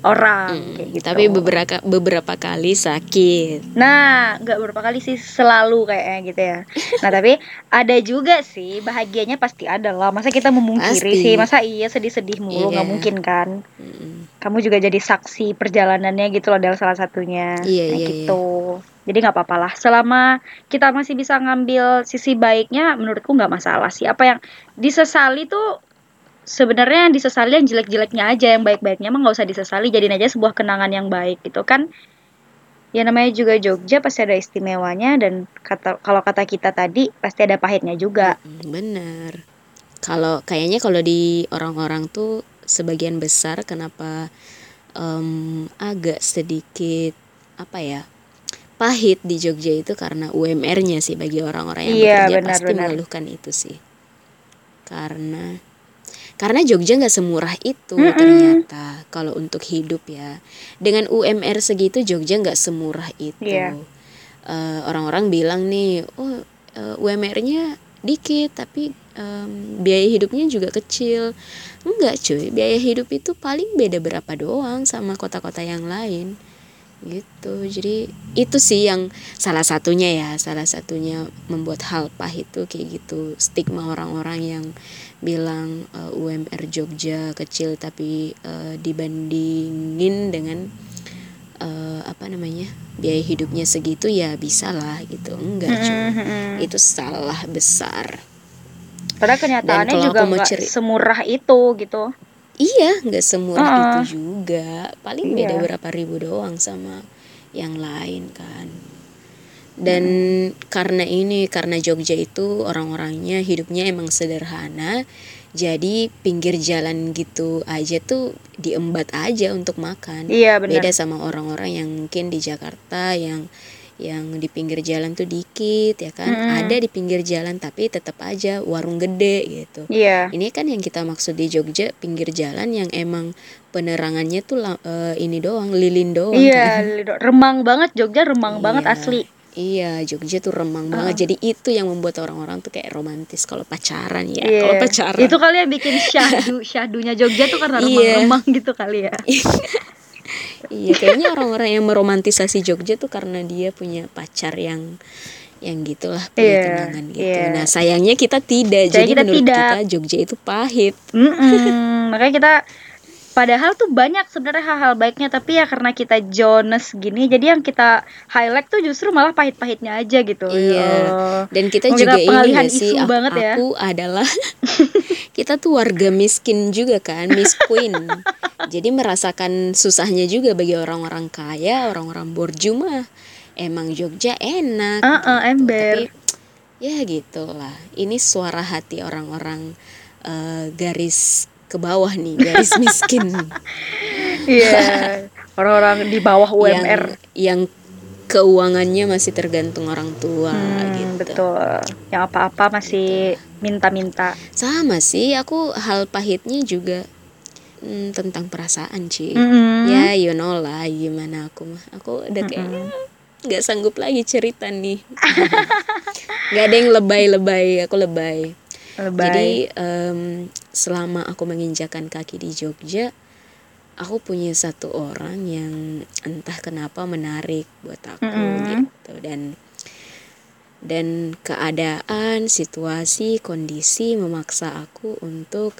[SPEAKER 1] orang
[SPEAKER 2] Hmm,
[SPEAKER 1] kayak gitu.
[SPEAKER 2] Tapi beberapa beberapa kali sakit.
[SPEAKER 1] Nah, nggak beberapa kali sih selalu kayaknya gitu ya. Nah, tapi ada juga sih bahagianya pasti ada lah. Masa kita memungkiri
[SPEAKER 2] Pasti.
[SPEAKER 1] sih? Masa iya sedih-sedih mulu nggak
[SPEAKER 2] Iya.
[SPEAKER 1] mungkin kan?
[SPEAKER 2] Mm.
[SPEAKER 1] Kamu juga jadi saksi perjalanannya gitu loh dari salah satunya.
[SPEAKER 2] Iya,
[SPEAKER 1] Nah,
[SPEAKER 2] iya,
[SPEAKER 1] gitu. Jadi nggak apa-apa lah. Selama kita masih bisa ngambil sisi baiknya, menurutku nggak masalah sih. Apa yang disesali tuh sebenarnya yang disesali yang jelek-jeleknya aja, yang baik-baiknya mah nggak usah disesali. Jadiin aja sebuah kenangan yang baik gitu kan. Ya namanya juga Jogja pasti ada istimewanya dan kata kalau kata kita tadi pasti ada pahitnya juga.
[SPEAKER 2] Bener. Kalau kayaknya kalau di orang-orang tuh sebagian besar kenapa em, agak sedikit apa ya pahit di Jogja itu karena UMR-nya sih bagi orang-orang yang
[SPEAKER 1] Iya,
[SPEAKER 2] bekerja
[SPEAKER 1] benar,
[SPEAKER 2] pasti
[SPEAKER 1] benar.
[SPEAKER 2] mengeluhkan itu sih. Karena karena Jogja nggak semurah itu
[SPEAKER 1] Mm-mm.
[SPEAKER 2] ternyata kalau untuk hidup ya. Dengan UMR segitu Jogja nggak semurah itu.
[SPEAKER 1] Iya.
[SPEAKER 2] Eh, orang-orang bilang nih, oh eh, UMR-nya dikit tapi em, biaya hidupnya juga kecil. Enggak cuy, biaya hidup itu paling beda berapa doang sama kota-kota yang lain. Gitu. Jadi itu sih yang salah satunya ya, salah satunya membuat hal pahit itu kayak gitu. Stigma orang-orang yang bilang eh, UMR Jogja kecil tapi eh, dibandingin dengan eh, apa namanya? biaya hidupnya segitu ya bisa lah gitu. Enggak.
[SPEAKER 1] Mm-mm.
[SPEAKER 2] Itu salah besar.
[SPEAKER 1] Padahal kenyataannya juga nggak
[SPEAKER 2] ceri-
[SPEAKER 1] semurah itu gitu.
[SPEAKER 2] Iya, nggak semurah
[SPEAKER 1] Heeh.
[SPEAKER 2] itu juga. Paling beda
[SPEAKER 1] Iya.
[SPEAKER 2] berapa ribu doang sama yang lain kan. Dan karena ini, karena Jogja itu orang-orangnya hidupnya emang sederhana, jadi pinggir jalan gitu aja tuh diembat aja untuk makan.
[SPEAKER 1] Iya benar.
[SPEAKER 2] Beda sama orang-orang yang mungkin di Jakarta yang yang di pinggir jalan tuh dikit ya kan.
[SPEAKER 1] Mm-mm.
[SPEAKER 2] Ada di pinggir jalan tapi tetap aja warung gede gitu.
[SPEAKER 1] Iya.
[SPEAKER 2] Ini kan yang kita maksud di Jogja pinggir jalan yang emang penerangannya tuh eh, ini doang, lilin doang
[SPEAKER 1] Iya,
[SPEAKER 2] kan.
[SPEAKER 1] Lido. remang banget Jogja remang banget
[SPEAKER 2] Iya.
[SPEAKER 1] asli.
[SPEAKER 2] Iya, Jogja tuh remang banget. Jadi itu yang membuat orang-orang tuh kayak romantis kalau pacaran ya.
[SPEAKER 1] Iya.
[SPEAKER 2] Kalau pacaran.
[SPEAKER 1] Itu kali yang bikin syahdu syahdunya Jogja tuh karena
[SPEAKER 2] Iya.
[SPEAKER 1] remang-remang gitu kali ya.
[SPEAKER 2] Iya, kayaknya orang-orang yang meromantisasi Jogja tuh karena dia punya pacar yang yang gitulah punya
[SPEAKER 1] Iya,
[SPEAKER 2] kenangan gitu.
[SPEAKER 1] iya.
[SPEAKER 2] Nah, sayangnya kita tidak.
[SPEAKER 1] Sayang
[SPEAKER 2] Jadi
[SPEAKER 1] kita
[SPEAKER 2] menurut
[SPEAKER 1] tidak.
[SPEAKER 2] kita Jogja itu pahit.
[SPEAKER 1] Mm-mm. Makanya kita padahal tuh banyak sebenarnya hal-hal baiknya tapi ya karena kita Jones gini jadi yang kita highlight tuh justru malah pahit-pahitnya aja gitu.
[SPEAKER 2] Iya.
[SPEAKER 1] Ya.
[SPEAKER 2] Dan kita
[SPEAKER 1] Oh,
[SPEAKER 2] juga ini
[SPEAKER 1] pengalihan
[SPEAKER 2] gak sih aku,
[SPEAKER 1] banget ya.
[SPEAKER 2] aku adalah kita tuh warga miskin juga kan, Miss Queen. Jadi merasakan susahnya juga bagi orang-orang kaya, orang-orang borju mah emang Jogja enak.
[SPEAKER 1] Ah, ah,
[SPEAKER 2] gitu.
[SPEAKER 1] ember.
[SPEAKER 2] Tapi ya gitulah. Ini suara hati orang-orang eh, garis ke bawah nih, garis miskin.
[SPEAKER 1] Iya, orang-orang di bawah UMR.
[SPEAKER 2] yang yang keuangannya masih tergantung orang tua
[SPEAKER 1] Hmm,
[SPEAKER 2] gitu
[SPEAKER 1] betul. Yang apa-apa masih minta-minta.
[SPEAKER 2] sama sih aku hal pahitnya juga mm, tentang perasaan sih
[SPEAKER 1] Mm-mm.
[SPEAKER 2] ya you know lah gimana aku mah aku udah kayaknya nggak sanggup lagi cerita nih nggak ada yang lebay-lebay aku lebay
[SPEAKER 1] Lebay.
[SPEAKER 2] jadi em, selama aku menginjakan kaki di Jogja aku punya satu orang yang entah kenapa menarik buat aku
[SPEAKER 1] Mm-mm.
[SPEAKER 2] gitu dan dan keadaan situasi kondisi memaksa aku untuk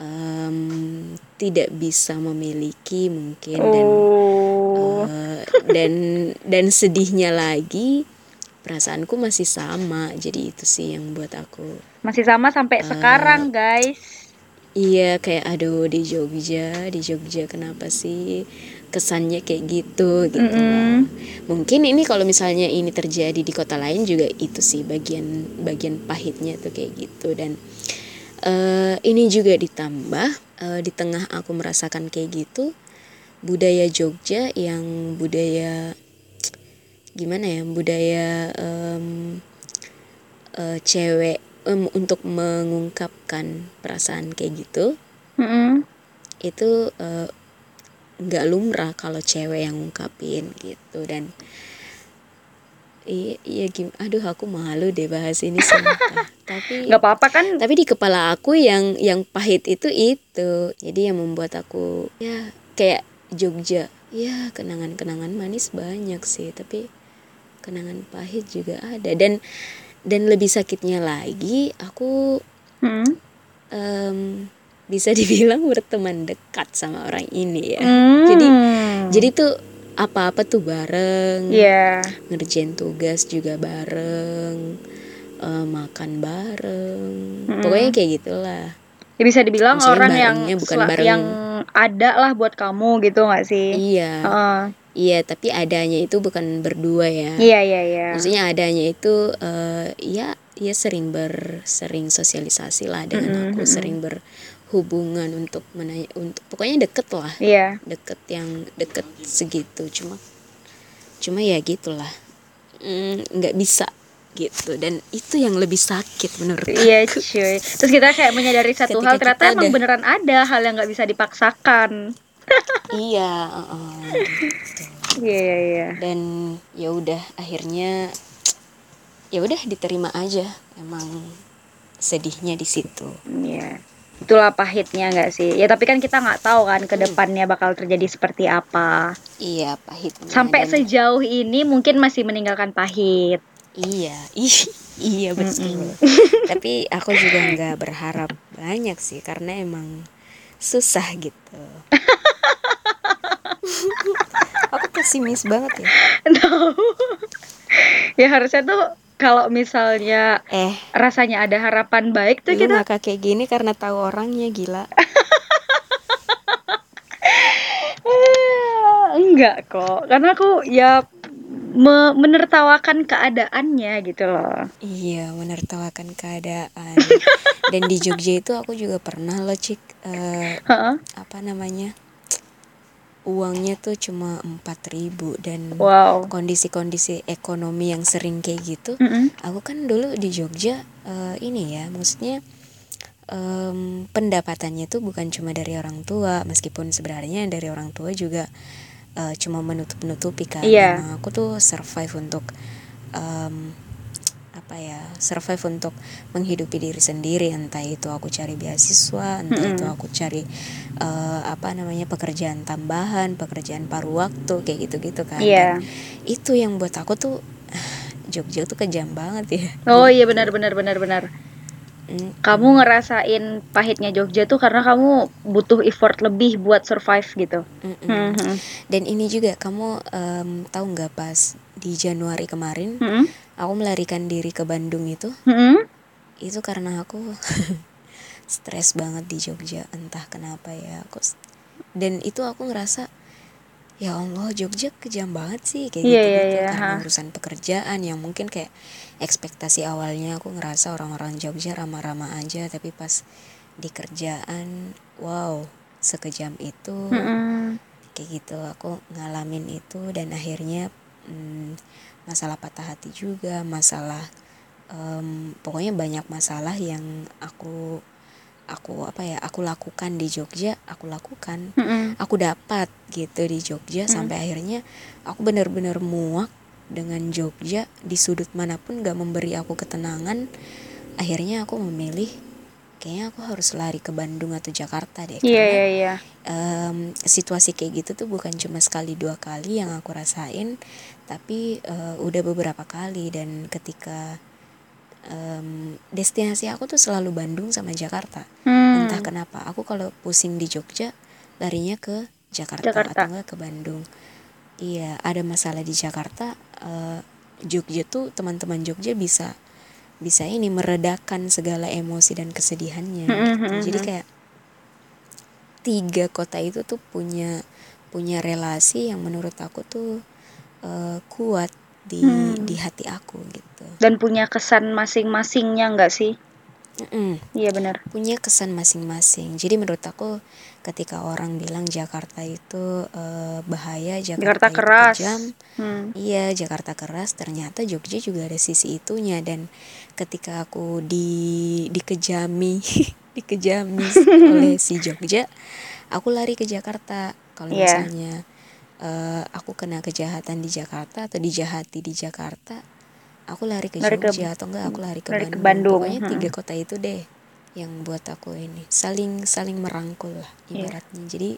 [SPEAKER 2] em, tidak bisa memiliki mungkin dan
[SPEAKER 1] oh.
[SPEAKER 2] Eh, dan dan sedihnya lagi perasaanku masih sama jadi itu sih yang buat aku
[SPEAKER 1] Masih sama sampai
[SPEAKER 2] Eh,
[SPEAKER 1] sekarang, guys.
[SPEAKER 2] iya kayak aduh di Jogja di Jogja kenapa sih kesannya kayak gitu gitu loh. mungkin ini kalau misalnya ini terjadi di kota lain juga itu sih bagian bagian pahitnya tuh kayak gitu dan eh ini juga ditambah eh, di tengah aku merasakan kayak gitu budaya Jogja yang budaya gimana ya budaya em, eh, cewek em, untuk mengungkapkan perasaan kayak gitu
[SPEAKER 1] Mm-mm.
[SPEAKER 2] itu eh, nggak lumrah kalau cewek yang ngungkapin gitu dan iya iya gim aduh aku malu deh bahas ini sumpah tapi
[SPEAKER 1] Nggak apa-apa kan?
[SPEAKER 2] tapi di kepala aku yang yang pahit itu itu jadi yang membuat aku ya kayak Jogja ya kenangan-kenangan manis banyak sih tapi kenangan pahit juga ada dan dan lebih sakitnya lagi aku
[SPEAKER 1] Mm.
[SPEAKER 2] em, bisa dibilang berteman dekat sama orang ini ya
[SPEAKER 1] Hmm.
[SPEAKER 2] jadi jadi tuh apa-apa tuh bareng
[SPEAKER 1] Iya.
[SPEAKER 2] ngerjain tugas juga bareng eh, makan bareng
[SPEAKER 1] Mm-mm.
[SPEAKER 2] pokoknya kayak gitulah
[SPEAKER 1] Ya bisa dibilang
[SPEAKER 2] Maksudnya
[SPEAKER 1] orang yang
[SPEAKER 2] bukan bareng-
[SPEAKER 1] yang ada lah buat kamu gitu nggak sih?
[SPEAKER 2] iya
[SPEAKER 1] Heeh.
[SPEAKER 2] Iya tapi adanya itu bukan berdua ya
[SPEAKER 1] Iya iya iya.
[SPEAKER 2] maksudnya adanya itu eh, ya ya sering ber sering sosialisasi lah dengan
[SPEAKER 1] Mm-mm,
[SPEAKER 2] aku
[SPEAKER 1] mm-mm.
[SPEAKER 2] sering berhubungan untuk menanya untuk pokoknya deket lah
[SPEAKER 1] Iya.
[SPEAKER 2] deket yang deket segitu cuma cuma ya gitulah Mm, nggak bisa gitu dan itu yang lebih sakit menurut
[SPEAKER 1] Iya
[SPEAKER 2] aku
[SPEAKER 1] cuy. Terus kita kayak menyadari satu
[SPEAKER 2] Ketika
[SPEAKER 1] hal ternyata emang
[SPEAKER 2] ada-
[SPEAKER 1] beneran ada hal yang nggak bisa dipaksakan.
[SPEAKER 2] Iya gitu.
[SPEAKER 1] Iya iya iya.
[SPEAKER 2] dan ya udah akhirnya ya udah diterima aja emang sedihnya di situ
[SPEAKER 1] Iya. Itulah pahitnya nggak sih? Ya tapi kan kita nggak tahu kan ke depannya bakal terjadi seperti apa.
[SPEAKER 2] iya pahitnya
[SPEAKER 1] Sampai
[SPEAKER 2] dan-
[SPEAKER 1] sejauh ini mungkin masih meninggalkan pahit.
[SPEAKER 2] iya ih, iya betul tapi aku juga nggak berharap banyak sih karena emang susah gitu. Aku pesimis banget ya.
[SPEAKER 1] No. ya harusnya tuh kalau misalnya
[SPEAKER 2] eh.
[SPEAKER 1] rasanya ada harapan baik tuh kita
[SPEAKER 2] ngakak kayak gini karena tahu orangnya gila.
[SPEAKER 1] Enggak kok. Karena aku ya me- menertawakan keadaannya gitu loh
[SPEAKER 2] Iya, menertawakan keadaan. Dan di Jogja itu aku juga pernah loh, Cik, eh,
[SPEAKER 1] Heeh.
[SPEAKER 2] apa namanya? Uangnya tuh cuma 4000 dan
[SPEAKER 1] wow
[SPEAKER 2] kondisi-kondisi ekonomi yang sering kayak gitu.
[SPEAKER 1] Mm-mm.
[SPEAKER 2] Aku kan dulu di Jogja eh, ini ya, maksudnya em, pendapatannya tuh bukan cuma dari orang tua, meskipun sebenarnya dari orang tua juga eh, cuma menutup-nutupi kan.
[SPEAKER 1] Iya.
[SPEAKER 2] Emang aku tuh survive untuk em, apa ya, survive untuk menghidupi diri sendiri. Entah itu aku cari beasiswa, entah
[SPEAKER 1] Mm-mm.
[SPEAKER 2] itu aku cari eh, apa namanya pekerjaan tambahan, pekerjaan paruh waktu kayak gitu-gitu kan.
[SPEAKER 1] Iya.
[SPEAKER 2] Dan itu yang buat aku tuh Jogja tuh kejam banget ya.
[SPEAKER 1] oh iya benar benar benar benar
[SPEAKER 2] Mm,
[SPEAKER 1] kamu ngerasain pahitnya Jogja tuh karena kamu butuh effort lebih buat survive gitu
[SPEAKER 2] mm-mm.
[SPEAKER 1] Mhm.
[SPEAKER 2] Dan ini juga kamu em, tahu nggak pas di Januari kemarin
[SPEAKER 1] Mhm.
[SPEAKER 2] aku melarikan diri ke Bandung itu
[SPEAKER 1] Mhm.
[SPEAKER 2] itu karena aku stres banget di Jogja entah kenapa ya aku dan itu aku ngerasa ya Allah Jogja kejam banget sih kayak
[SPEAKER 1] Iya,
[SPEAKER 2] gitu
[SPEAKER 1] iya,
[SPEAKER 2] gitu
[SPEAKER 1] iya,
[SPEAKER 2] karena
[SPEAKER 1] ha.
[SPEAKER 2] urusan pekerjaan yang mungkin kayak ekspektasi awalnya aku ngerasa orang-orang Jogja ramah-ramah aja tapi pas di kerjaan wow sekejam itu
[SPEAKER 1] Mm-mm.
[SPEAKER 2] kayak gitu aku ngalamin itu dan akhirnya hmm, masalah patah hati juga masalah um, pokoknya banyak masalah yang aku aku apa ya aku lakukan di Jogja aku lakukan
[SPEAKER 1] Mm-mm.
[SPEAKER 2] aku dapat gitu di Jogja sampai akhirnya aku benar-benar muak dengan Jogja di sudut mana pun gak memberi aku ketenangan akhirnya aku memilih kayaknya aku harus lari ke Bandung atau Jakarta deh karena
[SPEAKER 1] iya iya.
[SPEAKER 2] em, situasi kayak gitu tuh bukan cuma sekali dua kali yang aku rasain tapi eh, udah beberapa kali dan ketika em, destinasi aku tuh selalu Bandung sama Jakarta
[SPEAKER 1] Hmm.
[SPEAKER 2] entah kenapa aku kalau pusing di Jogja larinya ke Jakarta,
[SPEAKER 1] Jakarta.
[SPEAKER 2] atau enggak ke Bandung iya ada masalah di Jakarta eh, Jogja tuh teman-teman Jogja bisa bisa ini meredakan segala emosi dan kesedihannya
[SPEAKER 1] Mm-mm,
[SPEAKER 2] gitu.
[SPEAKER 1] mm-mm.
[SPEAKER 2] jadi kayak tiga kota itu tuh punya punya relasi yang menurut aku tuh eh, kuat di
[SPEAKER 1] Hmm.
[SPEAKER 2] di hati aku gitu
[SPEAKER 1] Dan punya kesan masing-masingnya nggak sih? Iya benar.
[SPEAKER 2] punya kesan masing-masing. Jadi menurut aku ketika orang bilang Jakarta itu eh, bahaya, Jakarta,
[SPEAKER 1] Jakarta
[SPEAKER 2] itu
[SPEAKER 1] keras.
[SPEAKER 2] kejam,
[SPEAKER 1] Hmm.
[SPEAKER 2] iya Jakarta keras. Ternyata Jogja juga ada sisi itunya dan ketika aku di dikejami, dikejami oleh si Jogja, aku lari ke Jakarta. Kalau
[SPEAKER 1] Iya.
[SPEAKER 2] misalnya eh, aku kena kejahatan di Jakarta atau dijahati di Jakarta, aku lari ke
[SPEAKER 1] Lari ke-
[SPEAKER 2] Jogja atau enggak aku lari ke
[SPEAKER 1] lari ke
[SPEAKER 2] Bandung.
[SPEAKER 1] Bandung,
[SPEAKER 2] Pokoknya
[SPEAKER 1] hmm.
[SPEAKER 2] tiga kota itu deh yang buat aku ini saling saling merangkul lah
[SPEAKER 1] Iya.
[SPEAKER 2] ibaratnya. Jadi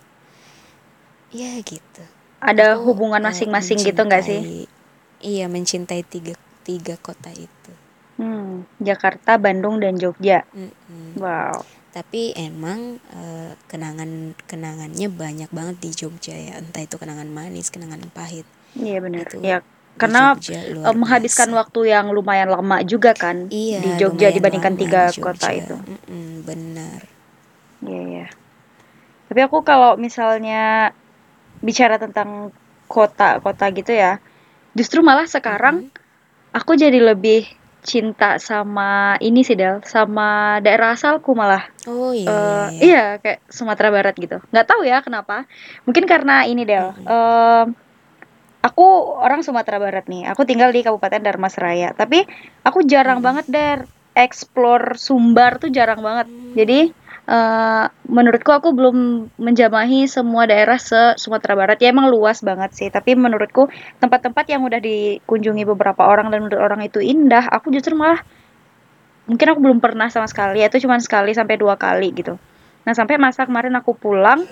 [SPEAKER 2] ya gitu.
[SPEAKER 1] Ada
[SPEAKER 2] Aku,
[SPEAKER 1] hubungan masing-masing gitu nggak sih?
[SPEAKER 2] Iya mencintai tiga tiga kota itu.
[SPEAKER 1] Hmm. Jakarta, Bandung, dan Jogja.
[SPEAKER 2] Mm-mm.
[SPEAKER 1] Wow.
[SPEAKER 2] Tapi emang eh, kenangan kenangannya banyak banget di Jogja ya. Entah itu kenangan manis, kenangan pahit.
[SPEAKER 1] Iya benar.
[SPEAKER 2] Itu
[SPEAKER 1] Ya karena
[SPEAKER 2] Jogja
[SPEAKER 1] eh, menghabiskan
[SPEAKER 2] biasa.
[SPEAKER 1] waktu yang lumayan lama juga kan
[SPEAKER 2] Iya,
[SPEAKER 1] di Jogja dibandingkan tiga
[SPEAKER 2] di
[SPEAKER 1] kota itu.
[SPEAKER 2] Mm-mm, benar.
[SPEAKER 1] Iya iya. Tapi aku kalau misalnya bicara tentang kota-kota gitu ya, justru malah sekarang aku jadi lebih cinta sama ini sih Del, sama daerah asalku malah.
[SPEAKER 2] Oh iya,
[SPEAKER 1] Eh,
[SPEAKER 2] iya, iya.
[SPEAKER 1] iya kayak Sumatera Barat gitu. Nggak tahu ya kenapa. Mungkin karena ini Del. em, aku orang Sumatera Barat nih. Aku tinggal di Kabupaten Darmasraya. Tapi aku jarang banget Der explore Sumbar tuh jarang banget. Jadi eh, menurutku aku belum menjamahi semua daerah se Sumatera Barat. Ya emang luas banget sih. Tapi menurutku tempat-tempat yang udah dikunjungi beberapa orang dan menurut orang itu indah, aku justru malah mungkin aku belum pernah sama sekali. Itu cuma sekali sampai dua kali gitu. Nah sampai masa kemarin aku pulang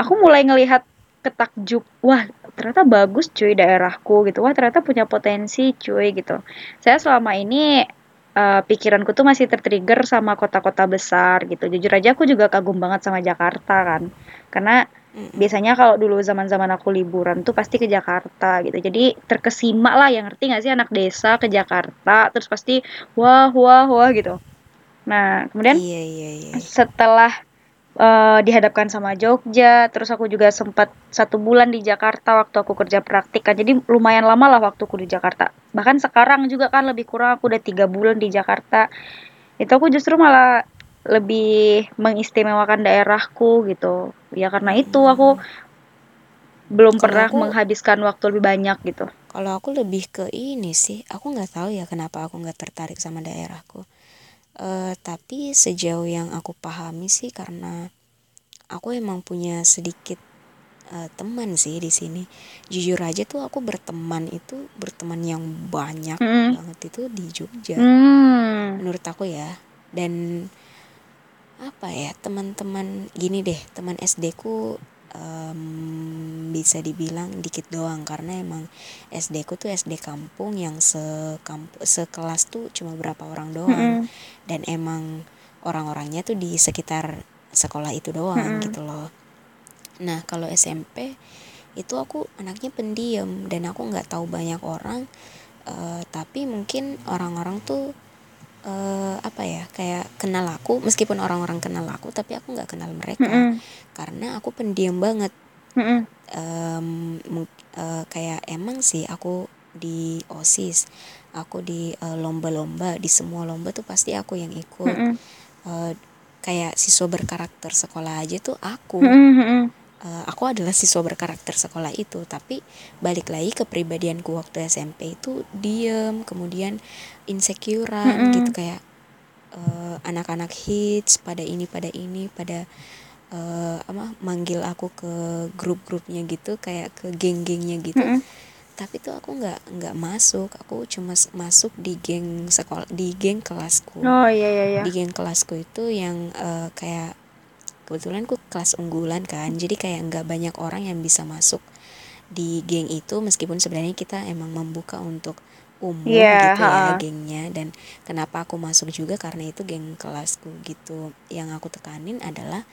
[SPEAKER 1] aku mulai ngelihat ketakjub. Wah ternyata bagus cuy daerahku gitu. Wah ternyata punya potensi cuy gitu. Saya selama ini eh, pikiranku tuh masih tertrigger sama kota-kota besar gitu. Jujur aja aku juga kagum banget sama Jakarta kan. Karena
[SPEAKER 2] Mm-mm.
[SPEAKER 1] biasanya kalau dulu zaman-zaman aku liburan tuh pasti ke Jakarta gitu. Jadi terkesima lah yang ngerti nggak sih? Anak desa ke Jakarta terus pasti wah wah wah gitu. Nah kemudian
[SPEAKER 2] Iya iya iya.
[SPEAKER 1] setelah eh, dihadapkan sama Jogja. Terus aku juga sempat satu bulan di Jakarta waktu aku kerja praktik kan jadi lumayan lama lah waktuku di Jakarta. Bahkan sekarang juga kan lebih kurang aku udah tiga bulan di Jakarta. Itu aku justru malah lebih mengistimewakan daerahku gitu. Ya karena itu aku belum
[SPEAKER 2] Kalau
[SPEAKER 1] pernah
[SPEAKER 2] aku-
[SPEAKER 1] menghabiskan waktu lebih banyak gitu.
[SPEAKER 2] Kalau aku lebih ke ini sih, aku nggak tahu ya kenapa aku nggak tertarik sama daerahku. Eh, tapi sejauh yang aku pahami sih karena aku emang punya sedikit eh, teman sih di sini. Jujur aja tuh aku berteman itu berteman yang banyak
[SPEAKER 1] Mm-mm.
[SPEAKER 2] banget itu di Jogja.
[SPEAKER 1] hmm
[SPEAKER 2] Menurut aku ya. Dan apa ya teman-teman gini deh teman SD ku em, bisa dibilang dikit doang karena emang SD ku tuh SD kampung yang sekamp sekelas tuh cuma berapa orang doang
[SPEAKER 1] Mm-mm.
[SPEAKER 2] dan emang orang-orangnya tuh di sekitar sekolah itu doang
[SPEAKER 1] Mm-mm.
[SPEAKER 2] gitu loh nah kalau SMP itu aku anaknya pendiam dan aku nggak tahu banyak orang eh, tapi mungkin orang-orang tuh eh, apa ya kayak kenal aku meskipun orang-orang kenal aku tapi aku nggak kenal mereka
[SPEAKER 1] Mm-mm.
[SPEAKER 2] karena aku pendiam banget
[SPEAKER 1] Mm-mm.
[SPEAKER 2] Em, mung- eh, kayak emang sih aku di osis aku di eh, lomba-lomba di semua lomba tuh pasti aku yang ikut
[SPEAKER 1] Mm-mm.
[SPEAKER 2] Eh, kayak siswa berkarakter sekolah aja tuh aku
[SPEAKER 1] Mm-mm.
[SPEAKER 2] Uh, aku adalah siswa berkarakter sekolah itu tapi balik lagi ke pribadianku waktu SMP itu diem kemudian insecurean
[SPEAKER 1] Mm-mm.
[SPEAKER 2] gitu kayak uh, anak-anak hits pada ini pada ini pada uh, apa manggil aku ke grup-grupnya gitu kayak ke geng-gengnya gitu
[SPEAKER 1] Mm-mm.
[SPEAKER 2] tapi tuh aku nggak nggak masuk aku cuma masuk di geng sekolah di geng kelasku
[SPEAKER 1] Oh iya iya iya.
[SPEAKER 2] di geng kelasku itu yang uh, kayak kebetulan ku kelas unggulan kan jadi kayak nggak banyak orang yang bisa masuk di geng itu meskipun sebenarnya kita emang membuka untuk umum
[SPEAKER 1] Iya,
[SPEAKER 2] gitu ya
[SPEAKER 1] ha-ha.
[SPEAKER 2] gengnya dan kenapa aku masuk juga karena itu geng kelasku gitu yang aku tekanin adalah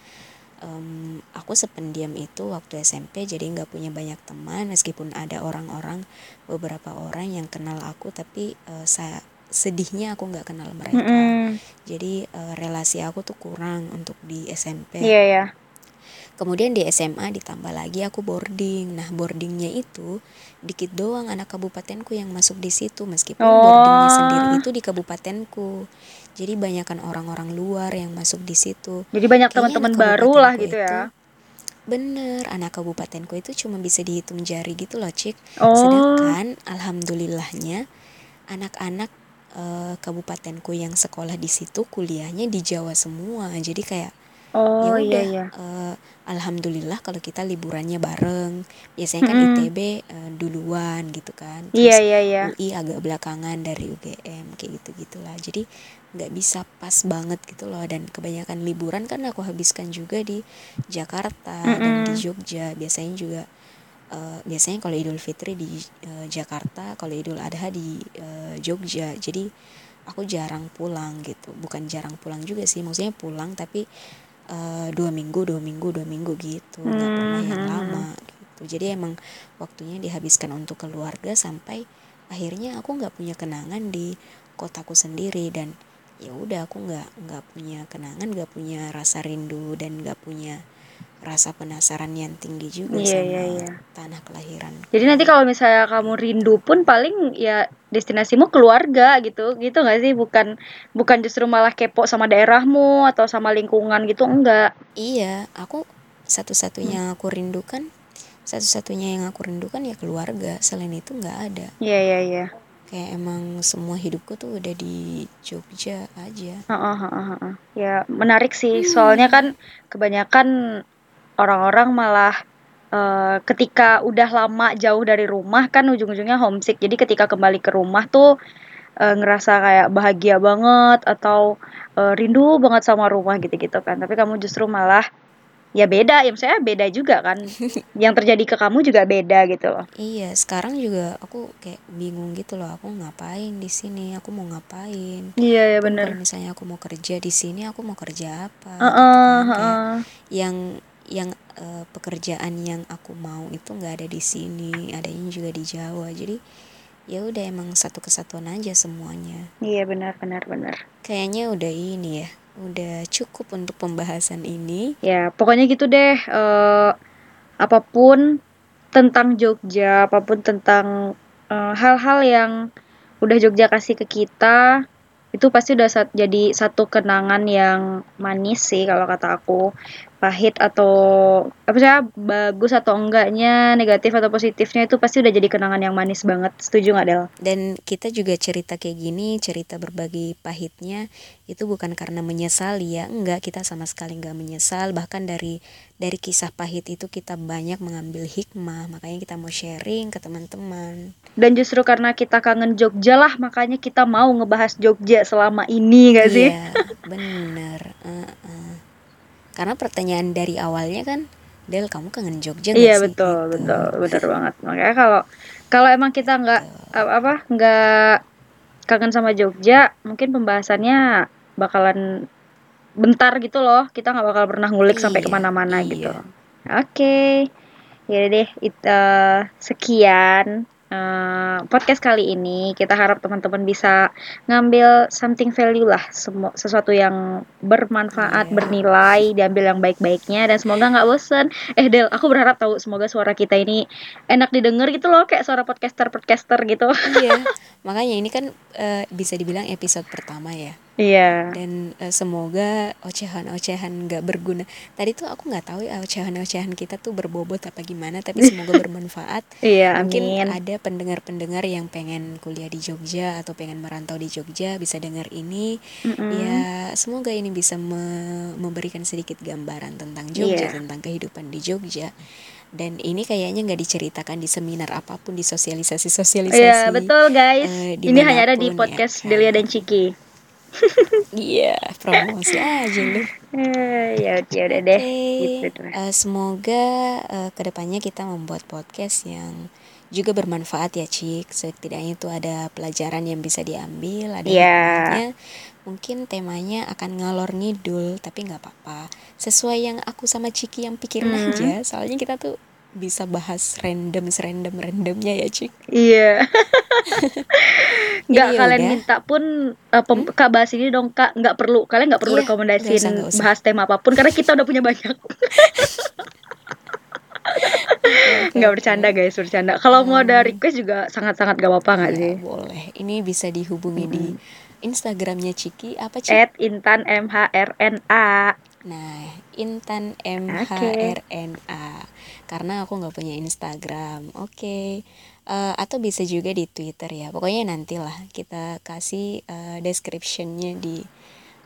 [SPEAKER 2] em, aku sependiam itu waktu SMP jadi nggak punya banyak teman meskipun ada orang-orang beberapa orang yang kenal aku tapi eh, sa- sedihnya aku nggak kenal mereka
[SPEAKER 1] Mm-mm.
[SPEAKER 2] jadi eh, relasi aku tuh kurang untuk di SMP
[SPEAKER 1] Iya ya.
[SPEAKER 2] kemudian di SMA ditambah lagi aku boarding nah boardingnya itu dikit doang anak kabupatenku yang masuk di situ meskipun boardingnya sendiri
[SPEAKER 1] Oh.
[SPEAKER 2] itu di kabupatenku jadi banyakkan orang-orang luar yang masuk di situ
[SPEAKER 1] Jadi banyak teman-teman baru lah gitu
[SPEAKER 2] itu
[SPEAKER 1] ya.
[SPEAKER 2] bener anak kabupatenku itu cuma bisa dihitung jari gitu loh cik
[SPEAKER 1] Oh.
[SPEAKER 2] sedangkan alhamdulillahnya anak-anak eh, kabupatenku yang sekolah di situ kuliahnya di Jawa semua jadi kayak ya
[SPEAKER 1] Oh iya
[SPEAKER 2] udah
[SPEAKER 1] iya.
[SPEAKER 2] eh, alhamdulillah kalau kita liburannya bareng biasanya kan
[SPEAKER 1] Mm-mm.
[SPEAKER 2] ITB eh, duluan gitu kan
[SPEAKER 1] Iya
[SPEAKER 2] terus
[SPEAKER 1] iya iya.
[SPEAKER 2] UI agak belakangan dari UGM kayak gitu gitulah jadi nggak bisa pas banget gitu loh dan kebanyakan liburan kan aku habiskan juga di Jakarta dan di. Jogja biasanya juga eh, biasanya kalau Idul Fitri di eh, Jakarta kalau Idul Adha di eh, Jogja. Jadi aku jarang pulang gitu. Bukan jarang pulang juga sih maksudnya pulang tapi eh, dua minggu dua minggu dua minggu gitu. Nggak pernah yang
[SPEAKER 1] Mhm.
[SPEAKER 2] lama gitu. Jadi emang waktunya dihabiskan untuk keluarga sampai akhirnya aku nggak punya kenangan di kotaku sendiri. Dan ya udah aku nggak nggak punya kenangan nggak punya rasa rindu dan nggak punya rasa penasaran yang tinggi juga
[SPEAKER 1] Iya
[SPEAKER 2] sama
[SPEAKER 1] iya iya.
[SPEAKER 2] tanah kelahiran
[SPEAKER 1] Jadi nanti kalau misalnya kamu rindu pun paling ya destinasimu keluarga gitu, gitu nggak sih? Bukan bukan justru malah kepo sama daerahmu atau sama lingkungan gitu, enggak.
[SPEAKER 2] iya aku satu-satunya yang aku rindukan satu-satunya yang aku rindukan ya keluarga selain itu nggak ada
[SPEAKER 1] Iya iya iya.
[SPEAKER 2] kayak emang semua hidupku tuh udah di Jogja aja
[SPEAKER 1] Heeh, heeh, heeh. Ya menarik sih, soalnya kan kebanyakan orang-orang malah eh, ketika udah lama jauh dari rumah kan ujung-ujungnya homesick. Jadi ketika kembali ke rumah tuh eh, ngerasa kayak bahagia banget atau eh, rindu banget sama rumah gitu-gitu kan. Tapi kamu justru malah ya beda, ya misalnya beda juga kan. Yang terjadi ke kamu juga beda gitu loh.
[SPEAKER 2] Iya, sekarang juga aku kayak bingung gitu loh. Aku ngapain di sini? Aku mau ngapain?
[SPEAKER 1] Iya ya
[SPEAKER 2] kalau misalnya aku mau kerja di sini, aku mau kerja apa?
[SPEAKER 1] Heeh,
[SPEAKER 2] gitu kan. Kayak
[SPEAKER 1] heeh.
[SPEAKER 2] yang yang eh, pekerjaan yang aku mau itu nggak ada di sini, adanya juga di Jawa. Jadi ya udah emang satu kesatuan aja semuanya.
[SPEAKER 1] Iya benar benar benar.
[SPEAKER 2] Kayaknya udah ini ya, udah cukup untuk pembahasan ini.
[SPEAKER 1] Ya, pokoknya gitu deh. eh apa pun tentang Jogja, apa pun tentang eh, hal-hal yang udah Jogja kasih ke kita, itu pasti udah sat- jadi satu kenangan yang manis sih kalau kata aku. Pahit atau apa sih bagus atau enggaknya, negatif atau positifnya itu pasti udah jadi kenangan yang manis banget. Setuju nggak Del?
[SPEAKER 2] Dan kita juga cerita kayak gini, cerita berbagi pahitnya itu bukan karena menyesali ya, enggak kita sama sekali enggak menyesal. Bahkan dari dari kisah pahit itu kita banyak mengambil hikmah, makanya kita mau sharing ke teman-teman.
[SPEAKER 1] Dan justru karena kita kangen Jogja lah, makanya kita mau ngebahas Jogja selama ini gak sih?
[SPEAKER 2] Iya, bener. Heeh. Karena pertanyaan dari awalnya kan, Del kamu kangen Jogja
[SPEAKER 1] Iya
[SPEAKER 2] sih?
[SPEAKER 1] betul
[SPEAKER 2] Gitu.
[SPEAKER 1] betul bener banget makanya kalau kalau emang kita nggak apa nggak kangen sama Jogja mungkin pembahasannya bakalan bentar gitu loh kita nggak bakal pernah ngulik sampai
[SPEAKER 2] Iya,
[SPEAKER 1] ke mana-mana
[SPEAKER 2] iya.
[SPEAKER 1] gitu oke ya deh it- eh, sekian eh, podcast kali ini kita harap teman-teman bisa ngambil something value lah semu- sesuatu yang bermanfaat
[SPEAKER 2] Iya.
[SPEAKER 1] bernilai diambil yang baik-baiknya dan semoga nggak bosen eh Del aku berharap tahu semoga suara kita ini enak didengar gitu loh kayak suara podcaster podcaster gitu
[SPEAKER 2] Iya, makanya ini kan eh, bisa dibilang episode pertama ya.
[SPEAKER 1] Iya.
[SPEAKER 2] dan uh, semoga ocehan-ocehan nggak berguna tadi tuh aku nggak tahu ya ocehan-ocehan kita tuh berbobot apa gimana tapi semoga bermanfaat
[SPEAKER 1] Iya,
[SPEAKER 2] mungkin
[SPEAKER 1] amin.
[SPEAKER 2] ada pendengar-pendengar yang pengen kuliah di Jogja atau pengen merantau di Jogja bisa dengar ini
[SPEAKER 1] Mm-mm.
[SPEAKER 2] ya semoga ini bisa me- memberikan sedikit gambaran tentang Jogja
[SPEAKER 1] Iya.
[SPEAKER 2] tentang kehidupan di Jogja dan ini kayaknya nggak diceritakan di seminar apa pun di sosialisasi-sosialisasi
[SPEAKER 1] Iya, betul guys.
[SPEAKER 2] eh,
[SPEAKER 1] Ini hanya ada di
[SPEAKER 2] ya
[SPEAKER 1] podcast
[SPEAKER 2] kan?
[SPEAKER 1] Delia dan Ciki.
[SPEAKER 2] Iya, promosi aja lu.
[SPEAKER 1] Eh, ya, ya udah deh.
[SPEAKER 2] Oke,
[SPEAKER 1] Gitu
[SPEAKER 2] eh, semoga eh, ke depannya kita membuat podcast yang juga bermanfaat ya, Cik. Setidaknya itu ada pelajaran yang bisa diambil, ada hikmahnya. Mungkin temanya akan ngalor ngidul, tapi nggak apa-apa. Sesuai yang aku sama Ciki yang pikirin
[SPEAKER 1] Hmm.
[SPEAKER 2] aja. Soalnya kita tuh bisa bahas random serandom randomnya ya, Cik.
[SPEAKER 1] Iya. Nggak
[SPEAKER 2] ya
[SPEAKER 1] kalian
[SPEAKER 2] udah.
[SPEAKER 1] minta pun eh, pem- Kak bahas ini dong Kak, nggak perlu. Kalian nggak perlu
[SPEAKER 2] Iya,
[SPEAKER 1] rekomendasiin
[SPEAKER 2] usah, usah.
[SPEAKER 1] bahas tema apa pun karena kita udah punya banyak. Nggak bercanda guys, bercanda. Kalau mau ada request juga sangat-sangat gak apa-apa nggak
[SPEAKER 2] Ya,
[SPEAKER 1] sih?
[SPEAKER 2] boleh. Ini bisa dihubungi di Instagramnya Ciki apa Cik?
[SPEAKER 1] At Intan MHRNA.
[SPEAKER 2] Nah, Intan MHRNA. Karena aku nggak punya Instagram. Oke. Eh, atau bisa juga di Twitter ya. Pokoknya nantilah kita kasih eh, descriptionnya di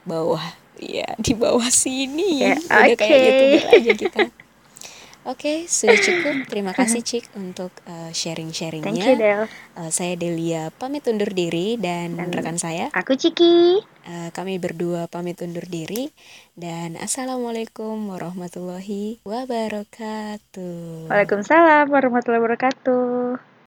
[SPEAKER 2] bawah. Ya, di bawah sini.
[SPEAKER 1] Ya,
[SPEAKER 2] Udah kayak. YouTuber aja kita. Oke, sudah cukup. Terima kasih Cik untuk eh,
[SPEAKER 1] Thank you
[SPEAKER 2] sharing-sharingnya.
[SPEAKER 1] Del.
[SPEAKER 2] Eh, saya Delia pamit undur diri dan,
[SPEAKER 1] Dan-
[SPEAKER 2] rekan saya
[SPEAKER 1] Aku Ciki.
[SPEAKER 2] eh, kami berdua pamit undur diri dan assalamualaikum warahmatullahi wabarakatuh.
[SPEAKER 1] Waalaikumsalam warahmatullahi wabarakatuh.